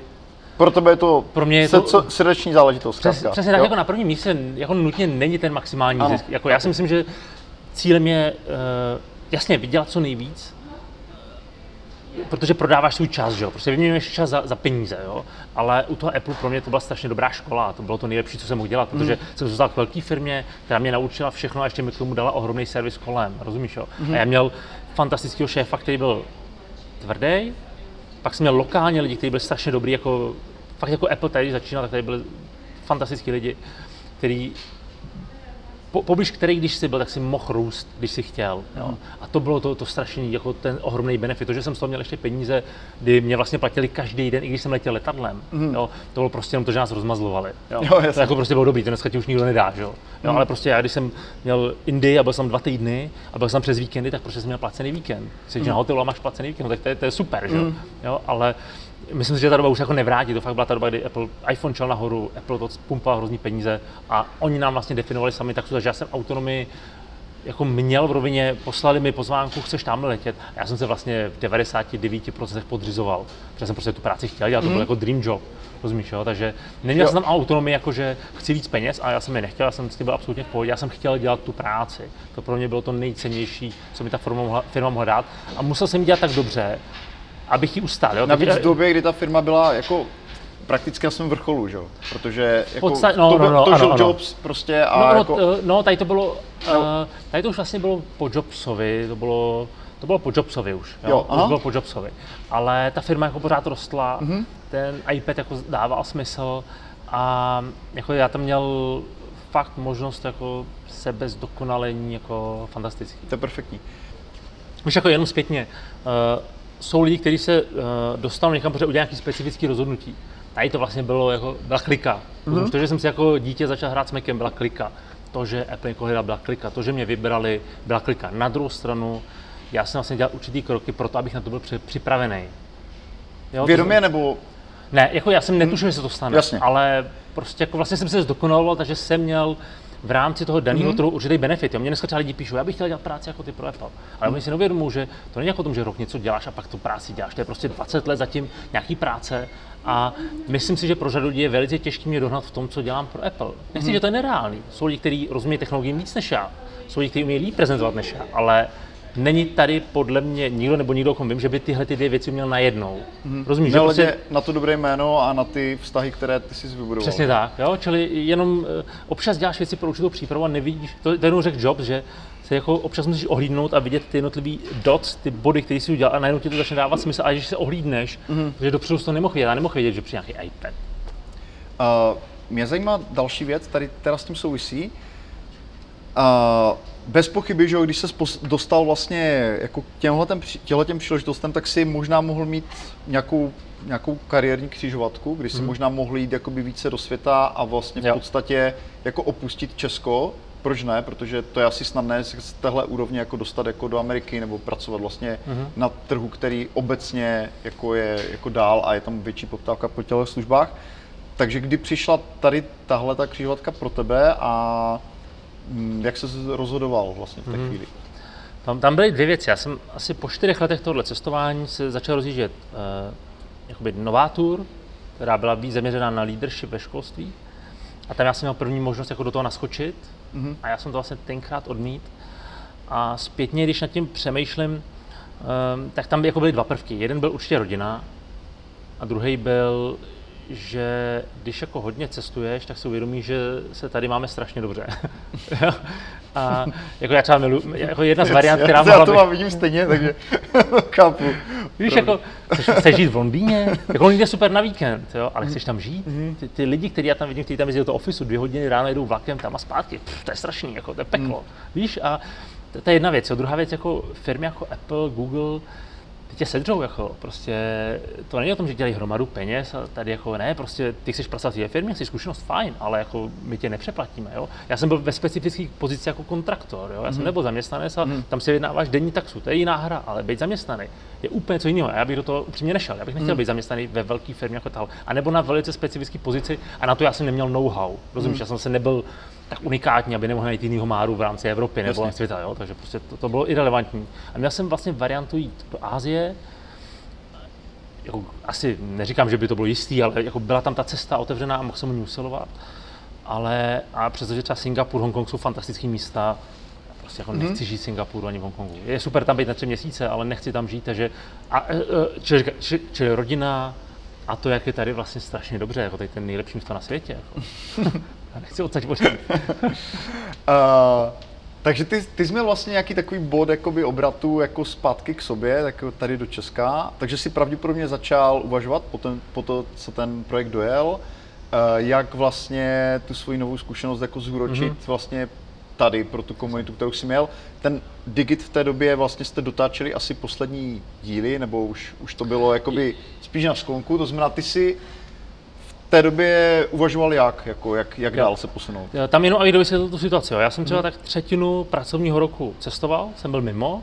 Pro tebe je to, Pro mě je se- to- srdeční záležitost. Přes, zkrátka. přesně tak, Jo? jako na prvním místě jako nutně není ten maximální Ano. zisk. Jako já si myslím, že cílem je uh, jasně vydělat co nejvíc, protože prodáváš svůj čas, že jo, prostě vyměňuješ čas za, za peníze, jo, ale u toho Apple pro mě to byla strašně dobrá škola, to bylo to nejlepší, co jsem mohl dělat, protože mm. jsem zůstal k velké firmě, která mě naučila všechno a ještě mi k tomu dala ohromný servis kolem, rozumíš, jo, mm. a já měl fantastického šéfa, který byl tvrdý, pak jsem měl lokálně lidi, kteří byli strašně dobrý, jako, fakt jako Apple tady začínal, tak tady byli fantastický lidi, kteří po, poblíž který, když jsi byl, tak si mohl růst, když si chtěl. Jo. Mm. A to bylo to, to strašný, jako ten ohromný benefit. To, že jsem z toho měl ještě peníze, kdy mě vlastně platili každý den, i když jsem letěl letadlem. Mm. Jo. To bylo prostě jenom to, že nás rozmazlovali. Jo. Jo, to jako prostě bylo dobrý, to dneska ti už nikdo nedá. Jo. Jo, mm. Ale prostě já, když jsem měl Indii a byl jsem dva týdny a byl jsem přes víkendy, tak prostě jsem měl placený víkend. Jsi mm. na hotelu a máš placený víkend, no, tak to je, to je super. Mm. Jo. Ale myslím si, že ta doba už jako nevrátí. To fakt byla ta doba, kdy Apple, iPhone šel nahoru, Apple to pumpal hrozný peníze a oni nám vlastně definovali sami tak, že já jsem autonomii jako měl v rovině, poslali mi pozvánku, chceš tam letět. A já jsem se vlastně v 99% podřizoval, protože jsem prostě tu práci chtěl dělat, to byl mm. jako dream job. Rozumíš, jo? Takže neměl jo. jsem tam autonomii, jako že chci víc peněz a já jsem je nechtěl, já jsem s tím byl absolutně v pohodě, já jsem chtěl dělat tu práci. To pro mě bylo to nejcennější, co mi ta firma mohla, firma mohla dát. A musel jsem dělat tak dobře, abych ji ustál. Jo? Navíc v době, kdy ta firma byla jako prakticky na svém vrcholu, že? Protože jako Podsta- no, to, no, no, to ano, ano. Jobs prostě a no, no, jako... no, tady to bylo, no. uh, tady to už vlastně bylo po Jobsovi, to bylo, to bylo po Jobsovi už, jo, Jo, už bylo po Jobsovi, ale ta firma jako pořád rostla, Mhm. ten iPad jako dával smysl a jako já tam měl fakt možnost jako sebe zdokonalení jako fantastický. To je perfektní. Už jako jenom zpětně, uh, jsou lidi, kteří se uh, dostanou někam, protože udělají nějaký specifický rozhodnutí. Tady to vlastně bylo jako, byla klika. Mm-hmm. To, že jsem si jako dítě začal hrát s Macem, byla klika. To, že Apple někoho hledal, byla klika. To, že mě vybrali, byla klika. Na druhou stranu, já jsem vlastně dělal určitý kroky pro to, abych na to byl při- připravený. Jo, to Vědomě nebo ne, jako já jsem netušil, že se to stane, Jasně. ale prostě jako vlastně jsem se zdokonaloval, takže jsem měl v rámci toho daného Mhm. mm-hmm. trhu určitý benefit. Jo. Mě dneska třeba lidi píšou, já bych chtěl dělat práci jako ty pro Apple. Ale oni si neuvědomují, že to není jako o tom, že rok něco děláš a pak tu práci děláš. To je prostě 20 let zatím nějaký práce a myslím si, že pro řadu lidí je velice těžké mě dohnat v tom, co dělám pro Apple. Nechci, mm-hmm. že to je nereálný. Jsou lidi, kteří rozumí technologiím víc než já. Jsou lidi, kteří umějí líp prezentovat než já, ale není tady podle mě nikdo nebo nikdo, o kom vím, že by tyhle ty dvě věci měl najednou. Mm-hmm. Rozumíš? Že prostě, na to dobré jméno a na ty vztahy, které ty jsi vybudoval. Přesně tak, jo? čili jenom eh, občas děláš věci pro určitou přípravu a nevidíš, to, jenom řekl Jobs, že se jako občas musíš ohlídnout a vidět ty jednotlivý dots, ty body, které jsi udělal a najednou ti to začne dávat smysl a když se ohlídneš, mm-hmm. že dopředu to nemohl vědět, já nemohl vědět, že přijde nějaký iPad. Uh, mě zajímá další věc, tady teda s tím souvisí. Uh, bez pochyby, že když se dostal vlastně jako k při- těmhletěm příležitostem, tak si možná mohl mít nějakou, nějakou kariérní křižovatku, kdy si možná mohl jít jakoby více do světa a vlastně v podstatě jako opustit Česko. Proč ne? Protože to je asi snadné se z téhle úrovně jako dostat jako do Ameriky nebo pracovat vlastně na trhu, který obecně jako je jako dál a je tam větší poptávka po těchto službách. Takže kdy přišla tady tahle ta křižovatka pro tebe a jak se rozhodoval vlastně v té Mhm. chvíli? Tam, tam byly dvě věci. Já jsem asi po čtyřech letech tohle cestování se začal rozjíždět uh, jakoby nová tour, která byla víc zaměřená na leadership ve školství. A tam já jsem měl první možnost jako do toho naskočit mm-hmm. a já jsem to vlastně tenkrát odmít. A zpětně, když nad tím přemýšlím, um, tak tam by jako byly dva prvky. Jeden byl určitě rodina a druhý byl, že když jako hodně cestuješ, tak si uvědomíš, že se tady máme strašně dobře. A jako já třeba milu, jako jedna z variant, která mohla já to mám vidím stejně, takže chápu. Víš, jako, chceš, chceš žít v Londýně? Jako Londýn je super na víkend, jo, ale chceš tam žít? Ty, ty lidi, kteří já tam vidím, kteří tam jezdí do toho ofisu, dvě hodiny ráno jedou vlakem tam a zpátky, pff, to je strašný, jako, to je peklo. Víš, a to, to je jedna věc. Jo. Druhá věc, jako firmy jako Apple, Google, tě sedřou, jako, prostě, to není o tom, že dělají hromadu peněz a tady jako ne, prostě ty chceš pracovat v firmě, chceš zkušenost, fajn, ale jako my tě nepřeplatíme, jo. Já jsem byl ve specifické pozici jako kontraktor, jo, já jsem nebyl zaměstnanec a tam si vyjednáváš denní taxu, to je jiná hra, ale být zaměstnaný je úplně co jiného. Já bych do toho upřímně nešel, já bych nechtěl být zaměstnaný ve velké firmě jako tal, a nebo na velice specifické pozici a na to já jsem neměl know-how, rozumíš, já jsem se nebyl tak unikátní, aby nemohl najít jinýho máru v rámci Evropy nebo Jasně. světa, jo? takže prostě to, to bylo irrelevantní. A měl jsem vlastně variantu jít do Ázie, jako, asi neříkám, že by to bylo jistý, ale jako byla tam ta cesta otevřená a mohl jsem ní usilovat. Ale a přestože třeba Singapur, Hongkong jsou fantastické místa, prostě jako nechci žít v Singapuru ani v Hongkongu. Je super tam být na tři měsíce, ale nechci tam žít, takže a, e, e, čili, čili, čili rodina a to, jak je tady vlastně strašně dobře, jako tady ten nejlepší místo na světě. Jako. Já nechci odsaď. Uh, takže ty, ty jsi měl vlastně nějaký takový bod jakoby obratu jako zpátky k sobě, tak tady do Česka, takže si pravděpodobně začal uvažovat po, ten, po to, co ten projekt dojel, uh, jak vlastně tu svoji novou zkušenost jako zúročit mm-hmm. vlastně tady pro tu komunitu, kterou jsi měl. Ten Digit v té době vlastně jste dotáčeli asi poslední díly, nebo už, už to bylo jakoby spíš na sklonku, to znamená, ty si v té době uvažoval jak, jako jak, jak dál se posunout? Tam jenom aby dovysvětlil tu situaci. Jo. Já jsem třeba hmm. tak třetinu pracovního roku cestoval, jsem byl mimo,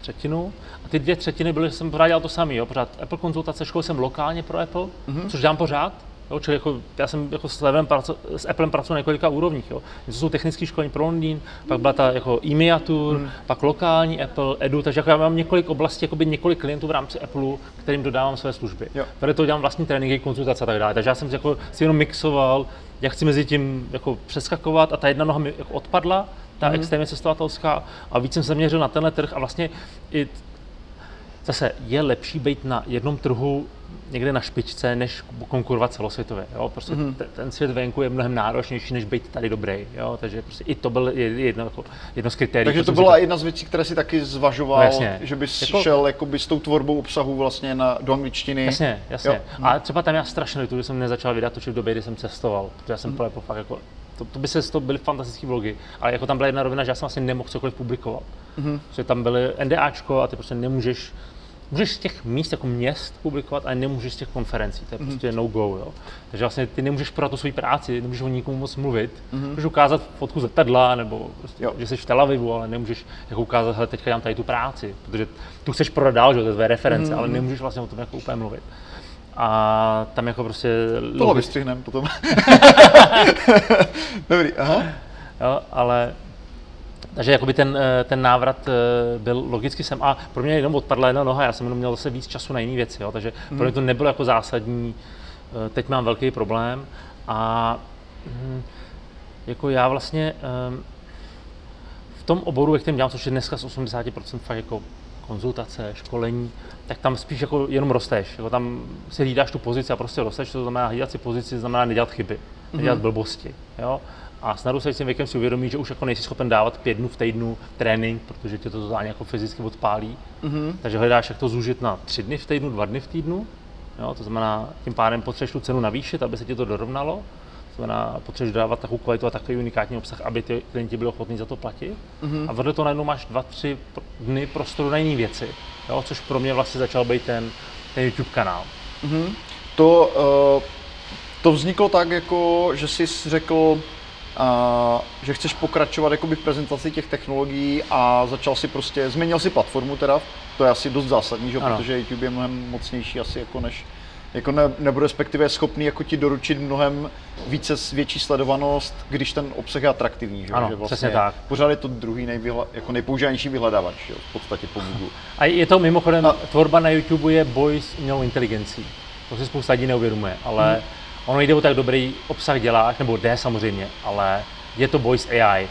třetinu, a ty dvě třetiny byly, jsem pořád dělal to samý, jo. pořád Apple konzultace, škol jsem lokálně pro Apple, mm-hmm. což dělám pořád, Jo, čili jako, já jsem jako s, Levem praco, s Applem pracoval na několika úrovních. Jo. To jsou technické školení pro Londýn, pak byla ta jako e hmm. pak lokální Apple, Edu, takže jako já mám několik oblastí, jakoby několik klientů v rámci Apple, kterým dodávám své služby. Jo. Tady to dělám vlastní tréninky, konzultace a tak dále. Takže já jsem si, jako, si jenom mixoval, jak chci mezi tím jako přeskakovat a ta jedna noha mi jako odpadla, ta hmm. extrémně cestovatelská a víc jsem se zaměřil na tenhle trh a vlastně i zase je lepší být na jednom trhu někde na špičce, než konkurovat celosvětově. Jo? Prostě mm-hmm. ten svět venku je mnohem náročnější, než být tady dobrý. Jo? Takže prostě i to byl jedno, jako, jedno z kritérií. Takže to byla jedna z věcí, které si taky zvažoval, no, jasně. že bys jako... šel jakoby, s tou tvorbou obsahu vlastně na, do angličtiny. Jasně, jasně. Jo. A třeba tam já strašně litu, že jsem nezačal vydat točit v době, kdy jsem cestoval, protože já jsem mm. fakt jako to, to by se to byly fantastické vlogy, ale jako tam byla jedna rovina, že já jsem vlastně nemohl cokoliv publikovat. Mm-hmm. Že tam byly NDAčko a ty prostě nemůžeš můžeš z těch míst jako měst publikovat, ale nemůžeš z těch konferencí, to je mm-hmm. prostě no go, jo. Takže vlastně ty nemůžeš podat tu svoji práci, nemůžeš o nikomu moc mluvit, mm-hmm. můžeš ukázat fotku z letadla, nebo prostě, jo. že jsi v Tel Avivu, ale nemůžeš jako ukázat, hele, teďka dělám tady tu práci, protože tu chceš prodat dál, že to je tvé reference, mm-hmm. ale nemůžeš vlastně o tom jako úplně mluvit. A tam jako prostě... Tohle vystřihnem potom. Dobrý, aha. Jo, ale takže jakoby ten, eh, ten návrat eh, byl logicky sem a pro mě jenom odpadla jedna noha, já jsem jenom měl zase víc času na jiné věci, jo, takže mm. pro mě to nebylo jako zásadní, eh, teď mám velký problém a hm, jako já vlastně v tom oboru, jak kterém dělám, což je dneska z 80% fakt jako konzultace, školení, tak tam spíš jako jenom rosteš. Jako tam si hlídáš tu pozici a prostě rosteš, to znamená hlídat si pozici, znamená nedělat chyby, nedělat mm-hmm. blbosti. Jo? A s narůstajícím věkem si uvědomí, že už jako nejsi schopen dávat pět dnů v týdnu trénink, protože tě to totálně jako fyzicky odpálí. Mm-hmm. Takže hledáš, jak to zúžit na tři dny v týdnu, dva dny v týdnu. Jo, to znamená, tím pádem potřebuješ tu cenu navýšit, aby se ti to dorovnalo. To znamená, potřebuješ dávat takovou kvalitu a takový unikátní obsah, aby ty klienti byli ochotní za to platit. Mm-hmm. A vedle toho najednou máš dva, tři dny prostoru na jiné věci, jo, což pro mě vlastně začal být ten, ten YouTube kanál. Mm-hmm. To, uh, to vzniklo tak, jako, že jsi řekl, že chceš pokračovat jakoby v prezentaci těch technologií a začal si prostě, změnil si platformu teda, to je asi dost zásadní, že? protože YouTube je mnohem mocnější asi jako než, jako ne, nebo respektive schopný jako ti doručit mnohem více, větší sledovanost, když ten obsah je atraktivní, že, ano, že vlastně přesně tak. pořád je to druhý nejvyhla, jako nejpoužívanější vyhledávač, že? v podstatě po Google. A je to mimochodem, a... tvorba na YouTube je boj s umělou inteligencí. To si spousta lidí neuvědomuje, ale hmm ono jde o tak dobrý obsah děláš, nebo jde samozřejmě, ale je to boj s AI.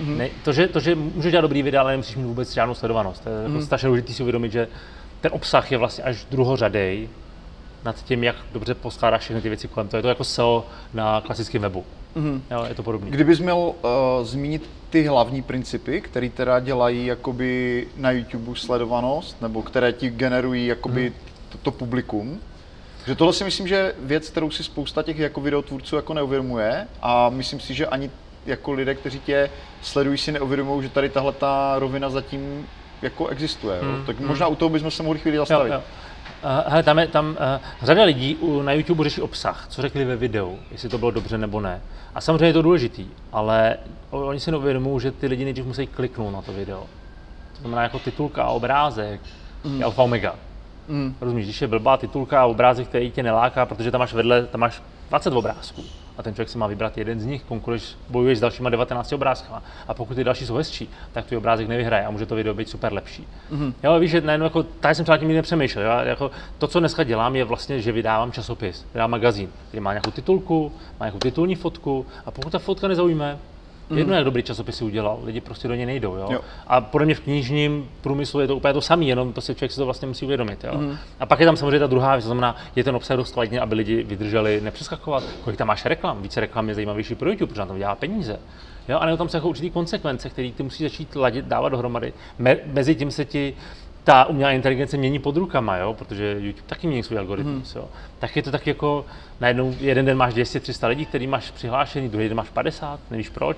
Mm-hmm. Ne, to, že, to, že můžeš dělat dobrý videa, ale nemusíš mít vůbec žádnou sledovanost. To je mm-hmm. jako strašně důležité si uvědomit, že ten obsah je vlastně až druhořadej nad tím, jak dobře poskládáš všechny ty věci kolem. To je to jako SEO na klasickém webu. Mm-hmm. Jo, je to podobné. Kdybys měl uh, zmínit ty hlavní principy, které teda dělají jakoby na YouTube sledovanost, nebo které ti generují jakoby mm. to, to publikum, takže tohle si myslím, že je věc, kterou si spousta těch jako videotvůrců jako neuvědomuje a myslím si, že ani jako lidé, kteří tě sledují, si neuvědomují, že tady tahle ta rovina zatím jako existuje. Hmm, Tak hmm. možná u toho bychom se mohli chvíli zastavit. Jo, jo. Uh, hele, tam je tam uh, řada lidí na YouTube řeší obsah, co řekli ve videu, jestli to bylo dobře nebo ne. A samozřejmě je to důležitý, ale oni si neuvědomují, že ty lidi nejdřív musí kliknout na to video. To znamená jako titulka a obrázek mm. alfa omega. Mm. Rozumíš, když je blbá titulka a obrázek, který tě neláká, protože tam máš vedle, tam máš 20 obrázků a ten člověk si má vybrat jeden z nich, konkuruješ, bojuješ s dalšíma 19 obrázkama a pokud ty další jsou hezčí, tak tvůj obrázek nevyhraje a může to video být super lepší. Mm-hmm. Jo, víš, že najednou jako, tady jsem třeba tím nepřemýšlel. Já, jako, to, co dneska dělám, je vlastně, že vydávám časopis, vydávám magazín, který má nějakou titulku, má nějakou titulní fotku a pokud ta fotka nezaujme, Mm. Jedno, jak dobrý časopis udělal, lidi prostě do něj nejdou. Jo? Jo. A podle mě v knižním průmyslu je to úplně to samé, jenom prostě člověk si to vlastně musí uvědomit. Jo? Mm. A pak je tam samozřejmě ta druhá věc, to znamená, je ten obsah dost kvalitní, aby lidi vydrželi nepřeskakovat. Kolik tam máš reklam? Více reklam je zajímavější pro YouTube, protože na tom dělá peníze. Jo, a nebo tam jsou jako určitý konsekvence, které ty musíš začít ladit, dávat dohromady. Me, mezi tím se ti ta umělá inteligence mění pod rukama, jo? protože YouTube taky mění svůj algoritmus. Jo? Tak je to tak jako, najednou jeden den máš 200-300 lidí, který máš přihlášený, druhý den máš 50, nevíš proč.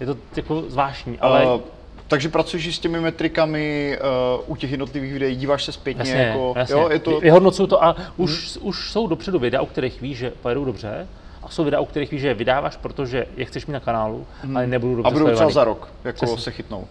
Je to jako zvláštní, ale... Uh, takže pracuješ s těmi metrikami uh, u těch jednotlivých videí, díváš se zpětně, Jasně, jako, jasně. jo, je to, Vyhodnocuju to a už, už jsou dopředu videa, u kterých víš, že pojedou dobře, a jsou videa, u kterých víš, že je vydáváš, protože je chceš mít na kanálu, ale nebudou dobře a budou třeba za rok, jako Přesně. se chytnou.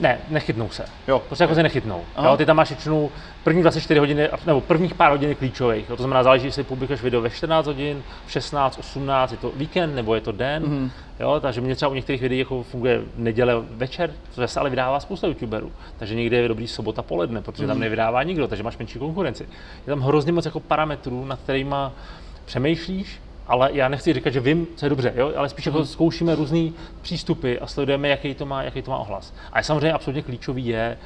Ne, nechytnou se. Jo. Prostě jako se nechytnou. Aha. Jo, ty tam máš většinou první 24 hodiny, nebo prvních pár hodin klíčových. Jo, to znamená, záleží, jestli publikuješ video ve 14 hodin, v 16, 18, je to víkend nebo je to den. Mhm. Mm. Jo, takže mě třeba u některých videí jako funguje neděle večer, to zase ale vydává spousta youtuberů. Takže někde je dobrý sobota poledne, protože Mhm. tam nevydává nikdo, takže máš menší konkurenci. Je tam hrozně moc jako parametrů, nad kterými přemýšlíš, ale já nechci říkat, že vím, co je dobře, jo? ale spíš jako zkoušíme různé přístupy a sledujeme, jaký to má, jaký to má ohlas. A samozřejmě absolutně klíčový je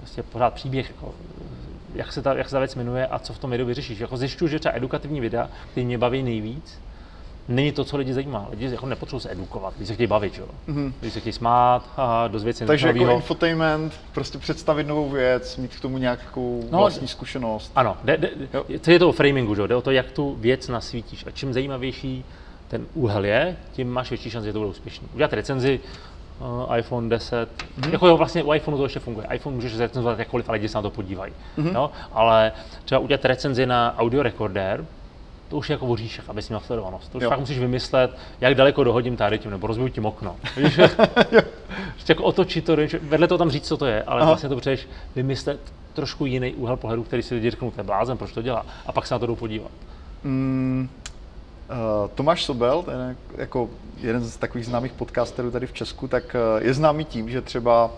vlastně pořád příběh, jako, jak, se ta, jak se ta věc jmenuje a co v tom videu vyřešíš. Jako zjišťuju, že třeba edukativní videa, které mě baví nejvíc, není to, co lidi zajímá. Lidi jako nepotřebují se edukovat, lidi se chtějí bavit, jo? Mm-hmm. Lidi se chtějí smát, a dozvědět se. Takže jako infotainment, prostě představit novou věc, mít k tomu nějakou No, vlastní zkušenost. Ano, jde, jde, Jo. to je to o framingu, že? jo? jde o to, jak tu věc nasvítíš. A čím zajímavější ten úhel je, tím máš větší šanci, že to bude úspěšný. Udělat recenzi uh, iPhone 10, mm-hmm. jako jo, vlastně u iPhoneu to ještě funguje. iPhone můžeš recenzovat jakkoliv, ale lidi se na to podívají. Mm-hmm. Jo? Ale třeba udělat recenzi na audio recorder, to už je jako voříšek, abys měl sledovanost. To už Jo. fakt musíš vymyslet, jak daleko dohodím tady tím, nebo rozbiju tím okno. Víš? Prostě jako otočit to, vedle toho tam říct, co to je, ale Aha. vlastně to potřebuješ vymyslet trošku jiný úhel pohledu, který si lidi řeknou, to je blázen, proč to dělá, a pak se na to jdou podívat. Mm, uh, Tomáš Sobel, ten je jako jeden z takových známých podcasterů tady v Česku, tak uh, je známý tím, že třeba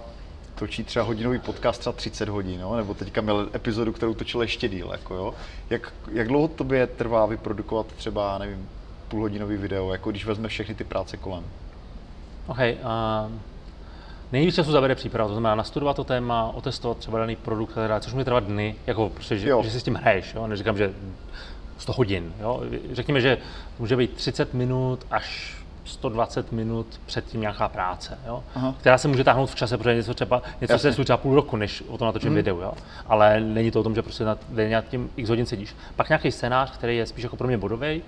točí třeba hodinový podcast třeba 30 hodin, jo? nebo teďka měl epizodu, kterou točil ještě díl. Jako, jo? Jak, jak dlouho tobě trvá vyprodukovat třeba, nevím, půlhodinový video, jako když vezme všechny ty práce kolem? OK, uh, nejvíc času zabere příprava, to znamená nastudovat to téma, otestovat třeba daný produkt, a tak dále, což může trvat dny, jako prostě, že, Jo. že si s tím hraješ, jo? neříkám, že 100 hodin, jo? řekněme, že může být 30 minut až 120 minut předtím nějaká práce, jo? Aha. která se může táhnout v čase, protože něco třeba, něco Jasně. se třeba půl roku, než o tom natočím mm. video, jo? ale není to o tom, že prostě nad, nad tím x hodin sedíš. Pak nějaký scénář, který je spíš jako pro mě bodový,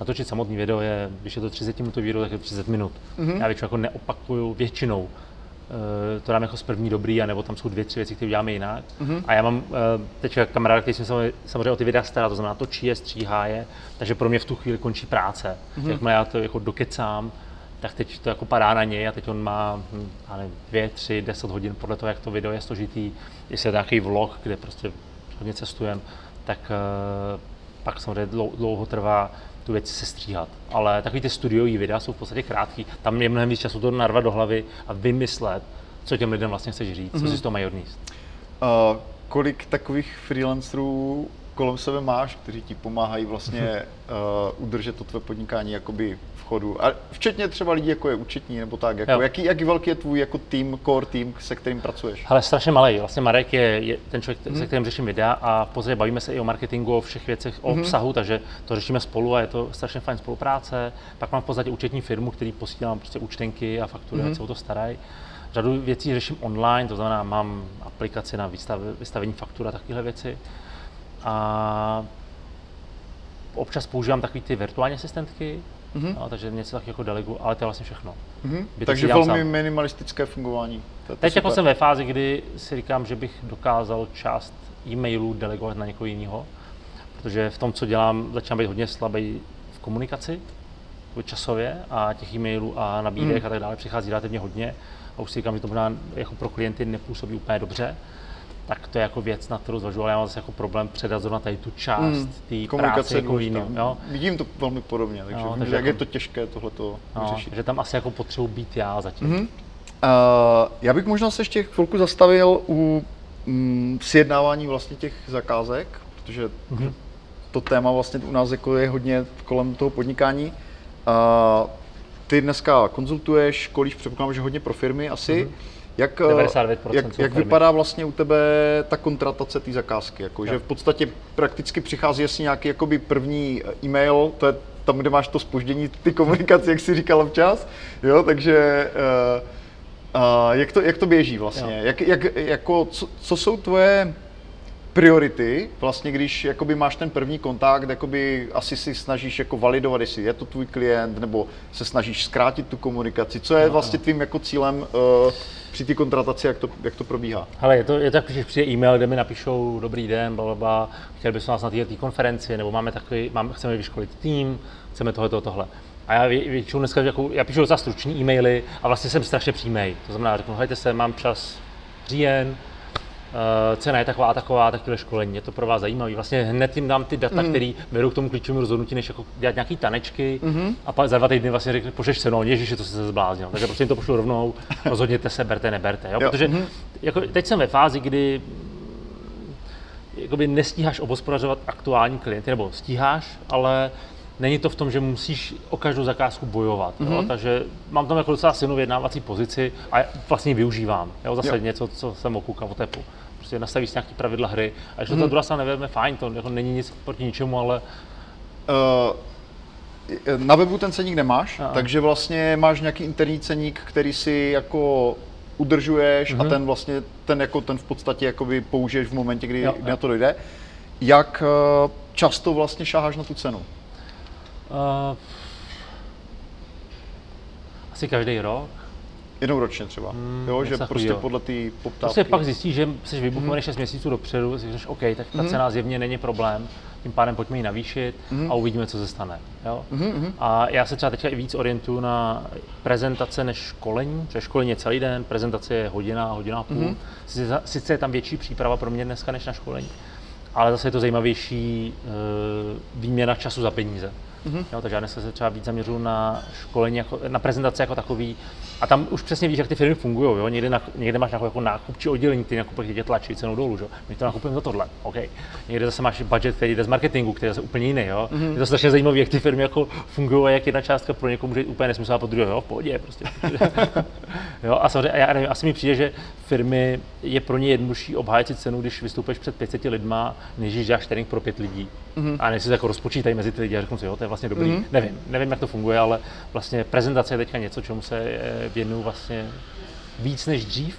natočit samotný video je, když je to 30 minutový video, tak je to 30 minut. Mm-hmm. Já většinou jako neopakuju většinou. Eh, to dám jako z první dobrý, anebo tam jsou dvě, tři věci, které uděláme jinak. Mm-hmm. A já mám eh, teď kamarád, který se samozřejmě- o ty videa stará, to znamená točí je, stříhá je, takže pro mě v tu chvíli končí práce. Mm-hmm. Jakmile já to jako dokecám, tak teď to jako padá na něj a teď on má hm, já nevím, dvě, tři, deset hodin podle toho, jak to video je složitý. Jestli je nějaký vlog, kde prostě hodně cestujeme, tak eh, pak samozřejmě dlou- dlouho trvá tu věc se stříhat. Ale takový ty studiový videa jsou v podstatě krátký. Tam je mnohem víc času to narvat do hlavy a vymyslet, co těm lidem vlastně chceš říct, mm-hmm. co si z toho mají odníst. Uh, kolik takových freelancerů kolem sebe máš, kteří ti pomáhají vlastně uh, udržet to tvé podnikání jakoby v chodu? A včetně třeba lidí, jako je účetní nebo tak. Jako, Jo. jaký, jaký velký je tvůj jako tým, core tým, se kterým pracuješ? Ale strašně malý. Vlastně Marek je, je ten člověk, mm. se kterým řeším videa a v podstatě bavíme se i o marketingu, o všech věcech, o obsahu, takže to řešíme spolu a je to strašně fajn spolupráce. Pak mám v podstatě účetní firmu, který posílám prostě účtenky a faktury, mm. se o to starají. Řadu věcí řeším online, to znamená, mám aplikaci na výstav, vystavení faktur a takovéhle věci. A občas používám takový ty virtuální asistentky, mm-hmm. no, takže něco tak jako delegu, ale to je vlastně všechno. Mhm. Zbytek Takže velmi sám. minimalistické fungování. To Teď jako super. jsem ve fázi, kdy si říkám, že bych dokázal část e-mailů delegovat na někoho jiného, protože v tom, co dělám, začínám být hodně slabý v komunikaci, jako časově a těch e-mailů a nabídek Hmm. a tak dále přichází relativně hodně a už si říkám, že to možná jako pro klienty nepůsobí úplně dobře, tak to je jako věc, na kterou zvažuji, ale já mám zase jako problém předat zrovna tady tu část Hmm. té Komunikace práce je jako jiným, jo? Vidím to velmi podobně, takže, No, vím, takže že jak je jako- to těžké tohleto No, vyřešit. takže tam asi jako potřebuji být já zatím. Mhm. Uh, já bych možná se ještě chvilku zastavil u mm, sjednávání vlastně těch zakázek, protože Mhm. to téma vlastně u nás jako je hodně kolem toho podnikání. Uh, ty dneska konzultuješ, školíš, předpokládám, že hodně pro firmy asi. Mm-hmm. Jak, 99% jak, jsou jak firmy. vypadá vlastně u tebe ta kontratace té zakázky? Jako, že v podstatě prakticky přichází asi nějaký jakoby první e-mail, to je tam, kde máš to spoždění, ty komunikace, jak jsi říkal včas, jo, takže uh, uh, jak, to, jak to běží vlastně? Jo. Jak, jak, jako, co, co jsou tvoje priority, vlastně když jakoby máš ten první kontakt, jakoby asi si snažíš jako validovat, jestli je to tvůj klient, nebo se snažíš zkrátit tu komunikaci. Co je vlastně tvým jako cílem uh, při té kontrataci, jak to, jak to probíhá? Hele, je to, je to tak, že přijde e-mail, kde mi napíšou dobrý den, blablabla, chtěli bychom vás na této konferenci, nebo máme takový, máme, chceme vyškolit tým, chceme tohle, tohle, tohle. A já vě- většinou dneska jako, já píšu docela stručný e-maily a vlastně jsem strašně přímý. To znamená, řeknu, hejte se, mám čas říjen, cena je taková a taková, takové školení, je to pro vás zajímavé. Vlastně hned jim dám ty data, mm. které vedou k tomu klíčovému rozhodnutí, než jako dělat nějaký tanečky mm. a pak za dva týdny vlastně řekne, pošleš cenu, no, ježiš, to se zbláznil. Takže prostě jim to pošlu rovnou, rozhodněte se, berte, neberte. Jo? Jo. Protože jako, teď jsem ve fázi, kdy jakoby nestíháš obospodařovat aktuální klienty, nebo stíháš, ale není to v tom, že musíš o každou zakázku bojovat. Mm-hmm. Jo? Takže mám tam jako docela silnou vyjednávací pozici a vlastně ji využívám. Jo? Zase jo. něco, co jsem okoukal o tepu. Prostě nastavíš si nějaký pravidla hry a když mm-hmm. to ta druhá strana nevezme, fajn, to jako není nic proti ničemu, ale Uh, na webu ten ceník nemáš, Aha. takže vlastně máš nějaký interní ceník, který si jako udržuješ a ten vlastně, ten jako ten v podstatě jakoby použiješ v momentě, kdy, Jo, kdy na to dojde. Jak uh, často vlastně šáháš na tu cenu? uh, asi každý rok. Jednou ročně třeba, Hmm, jo, že prostě takovýho. podle té poptávky. Prostě pak zjistíš, že jsi vybukovaný mm. 6 měsíců dopředu, si řekneš, OK, tak ta cena zjevně není problém, tím pádem pojďme ji navýšit a uvidíme, co se stane. Jo? A já se třeba teďka i víc orientuju na prezentace než školení, protože školení je celý den, prezentace je hodina, hodina a půl. Sice, sice je tam větší příprava pro mě dneska než na školení, ale zase je to zajímavější e, výměna času za peníze. Mm-hmm. Jo, takže já dneska se třeba víc zaměřuju na školení, jako, na prezentace jako takový. A tam už přesně víš, jak ty firmy fungují. Jo? Někde, na, někde máš nějakou jako nákupčí oddělení, který nakupuje tě tlačí cenou dolů. Že? jo. My to nakupujeme za tohle. OK. Někde zase máš budget, který jde z marketingu, který je zase úplně jiný. Jo? Mm-hmm. Je to strašně zajímavé, jak ty firmy jako fungují a jak jedna částka pro někoho může být úplně nesmysl a pro druhého, jo, v pohodě. Prostě. jo? A samozřejmě, já nevím, asi mi přijde, že firmy je pro ně jednodušší obhájit si cenu, když vystoupíš před 500 lidma, než když děláš trénink pro pět lidí. Mm-hmm. A než si jako rozpočítají mezi ty lidi a řeknu si, jo, to je vlastně dobrý. Mm-hmm. Nevím, nevím, jak to funguje, ale vlastně prezentace je teďka něco, čemu se eh, věnuju vlastně víc než dřív.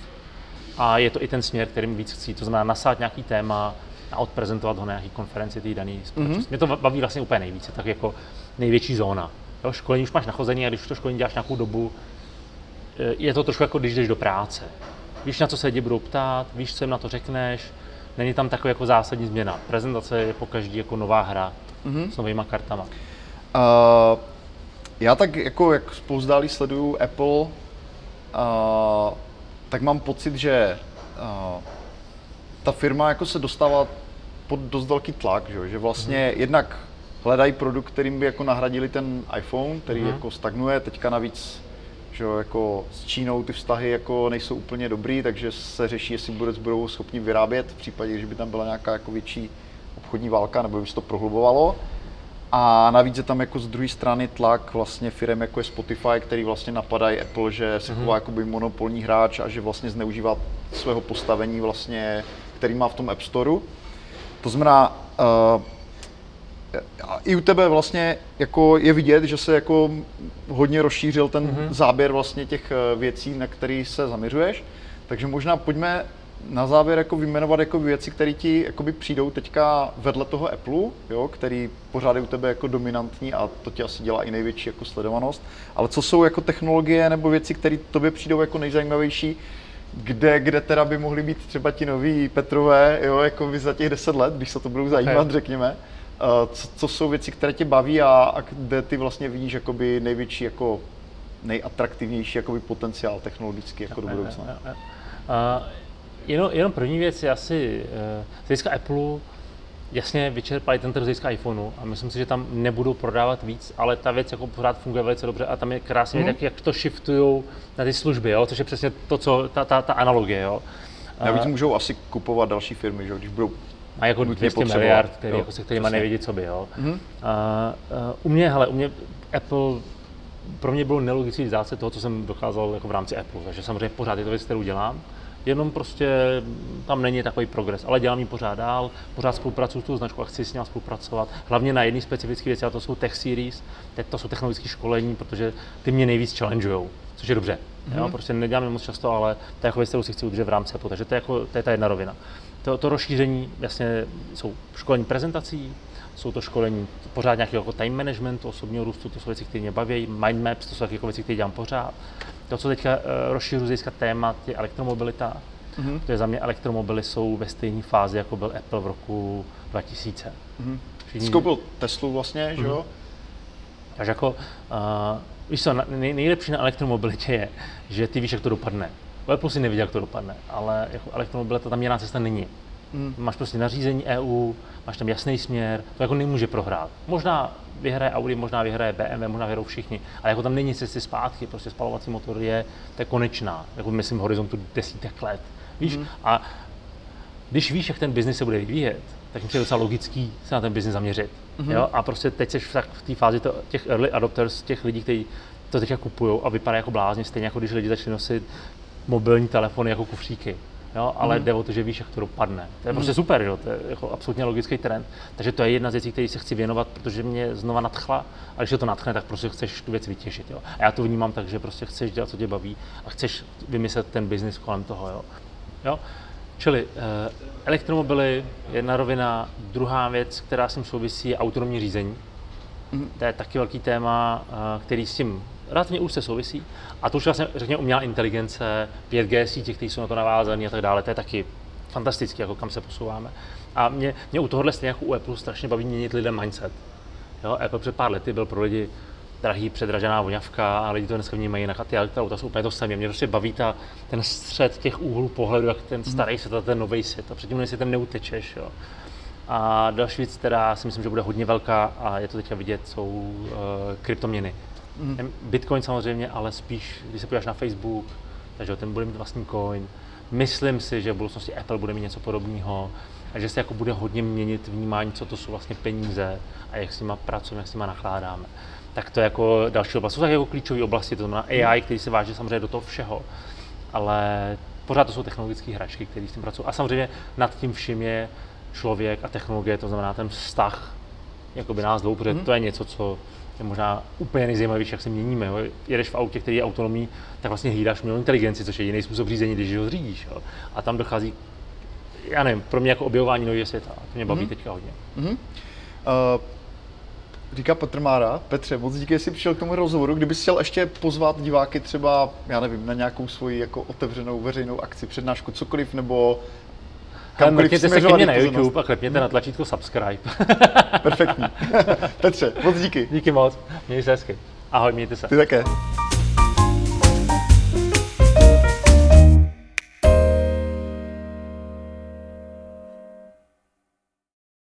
A je to i ten směr, kterým víc chci. To znamená nasát nějaký téma a odprezentovat ho na nějaký konferenci té dané společnosti. Mm-hmm. Mě to baví vlastně úplně nejvíce, tak jako největší zóna. Jo, školení už máš nachozený a když to školení děláš nějakou dobu, eh, je to trošku jako když jdeš do práce. Víš, na co se lidi budou ptát, víš, co jim na to řekneš, není tam taková jako zásadní změna. Prezentace je po každý jako nová hra mm-hmm. s novýma kartama. Uh, já tak jako, jak spouzdálí sleduju Apple, uh, tak mám pocit, že uh, ta firma jako se dostává pod dost velký tlak, že, že vlastně Mhm. jednak hledají produkt, kterým by jako nahradili ten iPhone, který Mhm. jako stagnuje, teďka navíc že jako s Čínou ty vztahy jako nejsou úplně dobrý, takže se řeší, jestli vůbec budou schopni vyrábět v případě, že by tam byla nějaká jako větší obchodní válka, nebo by se to prohlubovalo. A navíc je tam jako z druhé strany tlak vlastně firm jako je Spotify, který vlastně napadají Apple, že se chová jakoby monopolní hráč a že vlastně zneužívá svého postavení vlastně, který má v tom App Storeu. To znamená, uh, i u tebe vlastně jako je vidět, že se jako hodně rozšířil ten mm-hmm. záběr vlastně těch eh, věcí, na které se zaměřuješ. Takže možná pojďme na závěr jako vyjmenovat jako věci, které ti jakoby přijdou teďka vedle toho Apple, jo, který pořád je u tebe jako dominantní a to ti asi dělá i největší jako sledovanost. Ale co jsou jako technologie nebo věci, které tobě přijdou jako nejzajímavější, kde, kde teda by mohli být třeba ti noví Petrové, jo, jako vy za těch 10 let, když se to budou zajímat, Okay. řekněme. Uh, co, co jsou věci, které tě baví a, a kde ty vlastně vidíš jakoby největší, jako nejatraktivnější jakoby potenciál technologický jako do budoucna? A jenom, jenom první věc je asi, eh, z hlediska Apple, jasně vyčerpali ten trh z hlediska iPhoneu a myslím si, že tam nebudou prodávat víc, ale ta věc jako pořád funguje velice dobře a tam je krásně mm. tak, jak to shiftují na ty služby, jo? což je přesně to, co ta, ta, ta analogie. Jo? Navíc můžou asi kupovat další firmy, že? když budou Má jako nutně 200 potřebovat. miliard, který, Jo, jako se kterýma nevědí, co by. Jo. Mm-hmm. Uh, uh, u mě, hele, u mě Apple pro mě bylo nelogický vzdát se toho, co jsem dokázal jako v rámci Apple. Takže samozřejmě pořád je to věc, kterou dělám. Jenom prostě tam není takový progres, ale dělám ji pořád dál, pořád spolupracuju s tou značkou a chci s ní spolupracovat. Hlavně na jedné specifické věci, a to jsou tech series, teď to jsou technologické školení, protože ty mě nejvíc challengeujou, což je dobře. Mm-hmm. Jo, prostě nedělám je moc často, ale to je jako věc, kterou si chci udržet v rámci Apple, takže to je, jako, to je ta jedna rovina. To, to rozšíření jasně jsou školení prezentací, jsou to školení pořád nějakého jako time managementu, osobního růstu, to jsou věci, které mě baví, mind maps, to jsou jako věci, které dělám pořád. To, co teďka uh, rozšířu z hlediska témat, je elektromobilita. Mm-hmm. To je za mě elektromobily jsou ve stejné fázi, jako byl Apple v roku 2000. Mm-hmm. Všichni... Skoupil Teslu vlastně, mm-hmm. že jo? Mhm. Takže jako, uh, víš co, nej, nejlepší na elektromobilitě je, že ty víš, jak to dopadne. Apple si nevidí, jak to dopadne, ale jako elektromobilita tam jiná cesta není. Mm. Máš prostě nařízení EU, máš tam jasný směr, to jako nemůže prohrát. Možná vyhraje Audi, možná vyhraje BMW, možná vyhrajou všichni, ale jako tam není cesty zpátky, prostě spalovací motor je, to je konečná, jako myslím v horizontu desítek let. Víš, mm. a když víš, jak ten biznis se bude vyvíjet, tak je docela logický se na ten biznis zaměřit. Mm-hmm. Jo? A prostě teď jsi v, tak, v té fázi to, těch early adopters, těch lidí, kteří to teďka kupují a vypadají jako blázni, stejně jako když lidi začali nosit mobilní telefony jako kufříky jo, ale mm. jde o to, že víš, jak to dopadne. To je mm. prostě super, jo, to je jako absolutně logický trend. Takže to je jedna z věcí, které se chci věnovat, protože mě znova nadchla a když je to nadchne, tak prostě chceš tu věc vytěžit. Jo. A já to vnímám tak, že prostě chceš dělat, co tě baví a chceš vymyslet ten biznis kolem toho. Jo. Jo? Čili eh, elektromobily, jedna rovina, druhá věc, která s tím souvisí, je autonomní řízení. Mm. To je taky velký téma, eh, který s tím relativně úzce souvisí. A to už vlastně, řekněme, umělá inteligence, 5G sítě, které jsou na to navázané a tak dále, to je taky fantastické, jako kam se posouváme. A mě, mě u tohohle stejně jako u Apple strašně baví měnit lidem mindset. Jo, Apple před pár lety byl pro lidi drahý, předražená voňavka a lidi to dneska vnímají jinak a ty auta jsou úplně to samé. Mě prostě baví ta, ten střed těch úhlů pohledu, jak ten starý svět a ten nový svět a předtím si ten neutečeš. Jo. A další věc, která si myslím, že bude hodně velká a je to teďka vidět, jsou uh, kryptoměny. Mm. Bitcoin samozřejmě, ale spíš, když se podíváš na Facebook, takže ten bude mít vlastní coin. Myslím si, že v budoucnosti Apple bude mít něco podobného a že se jako bude hodně měnit vnímání, co to jsou vlastně peníze a jak s nimi pracujeme, jak s nimi nakládáme. Tak to je jako další oblast. Jsou tak jako klíčové oblasti, to znamená AI, který se váže samozřejmě do toho všeho, ale pořád to jsou technologické hračky, které s tím pracují. A samozřejmě nad tím vším je člověk a technologie, to znamená ten vztah jakoby nás dvou, protože mm. to je něco, co je možná úplně nejzajímavější, jak se měníme. Jo. Jedeš v autě, který je autonomní, tak vlastně hlídáš umělou inteligenci, což je jiný způsob řízení, když ho zřídíš. Jo. A tam dochází, já nevím, pro mě jako objevování nového světa. To mě baví mm-hmm. teďka hodně. Mm-hmm. Uh, říká Petr Mára. Petře, moc díky, že jsi přišel k tomu rozhovoru. Kdybys chtěl ještě pozvat diváky třeba, já nevím, na nějakou svoji jako otevřenou veřejnou akci, přednášku, cokoliv, nebo Klikněte se ke mně na YouTube a klepněte na tlačítko subscribe. Perfektní. Petře, moc díky. Díky moc. Mějte se hezky. Ahoj, mějte se. Ty také.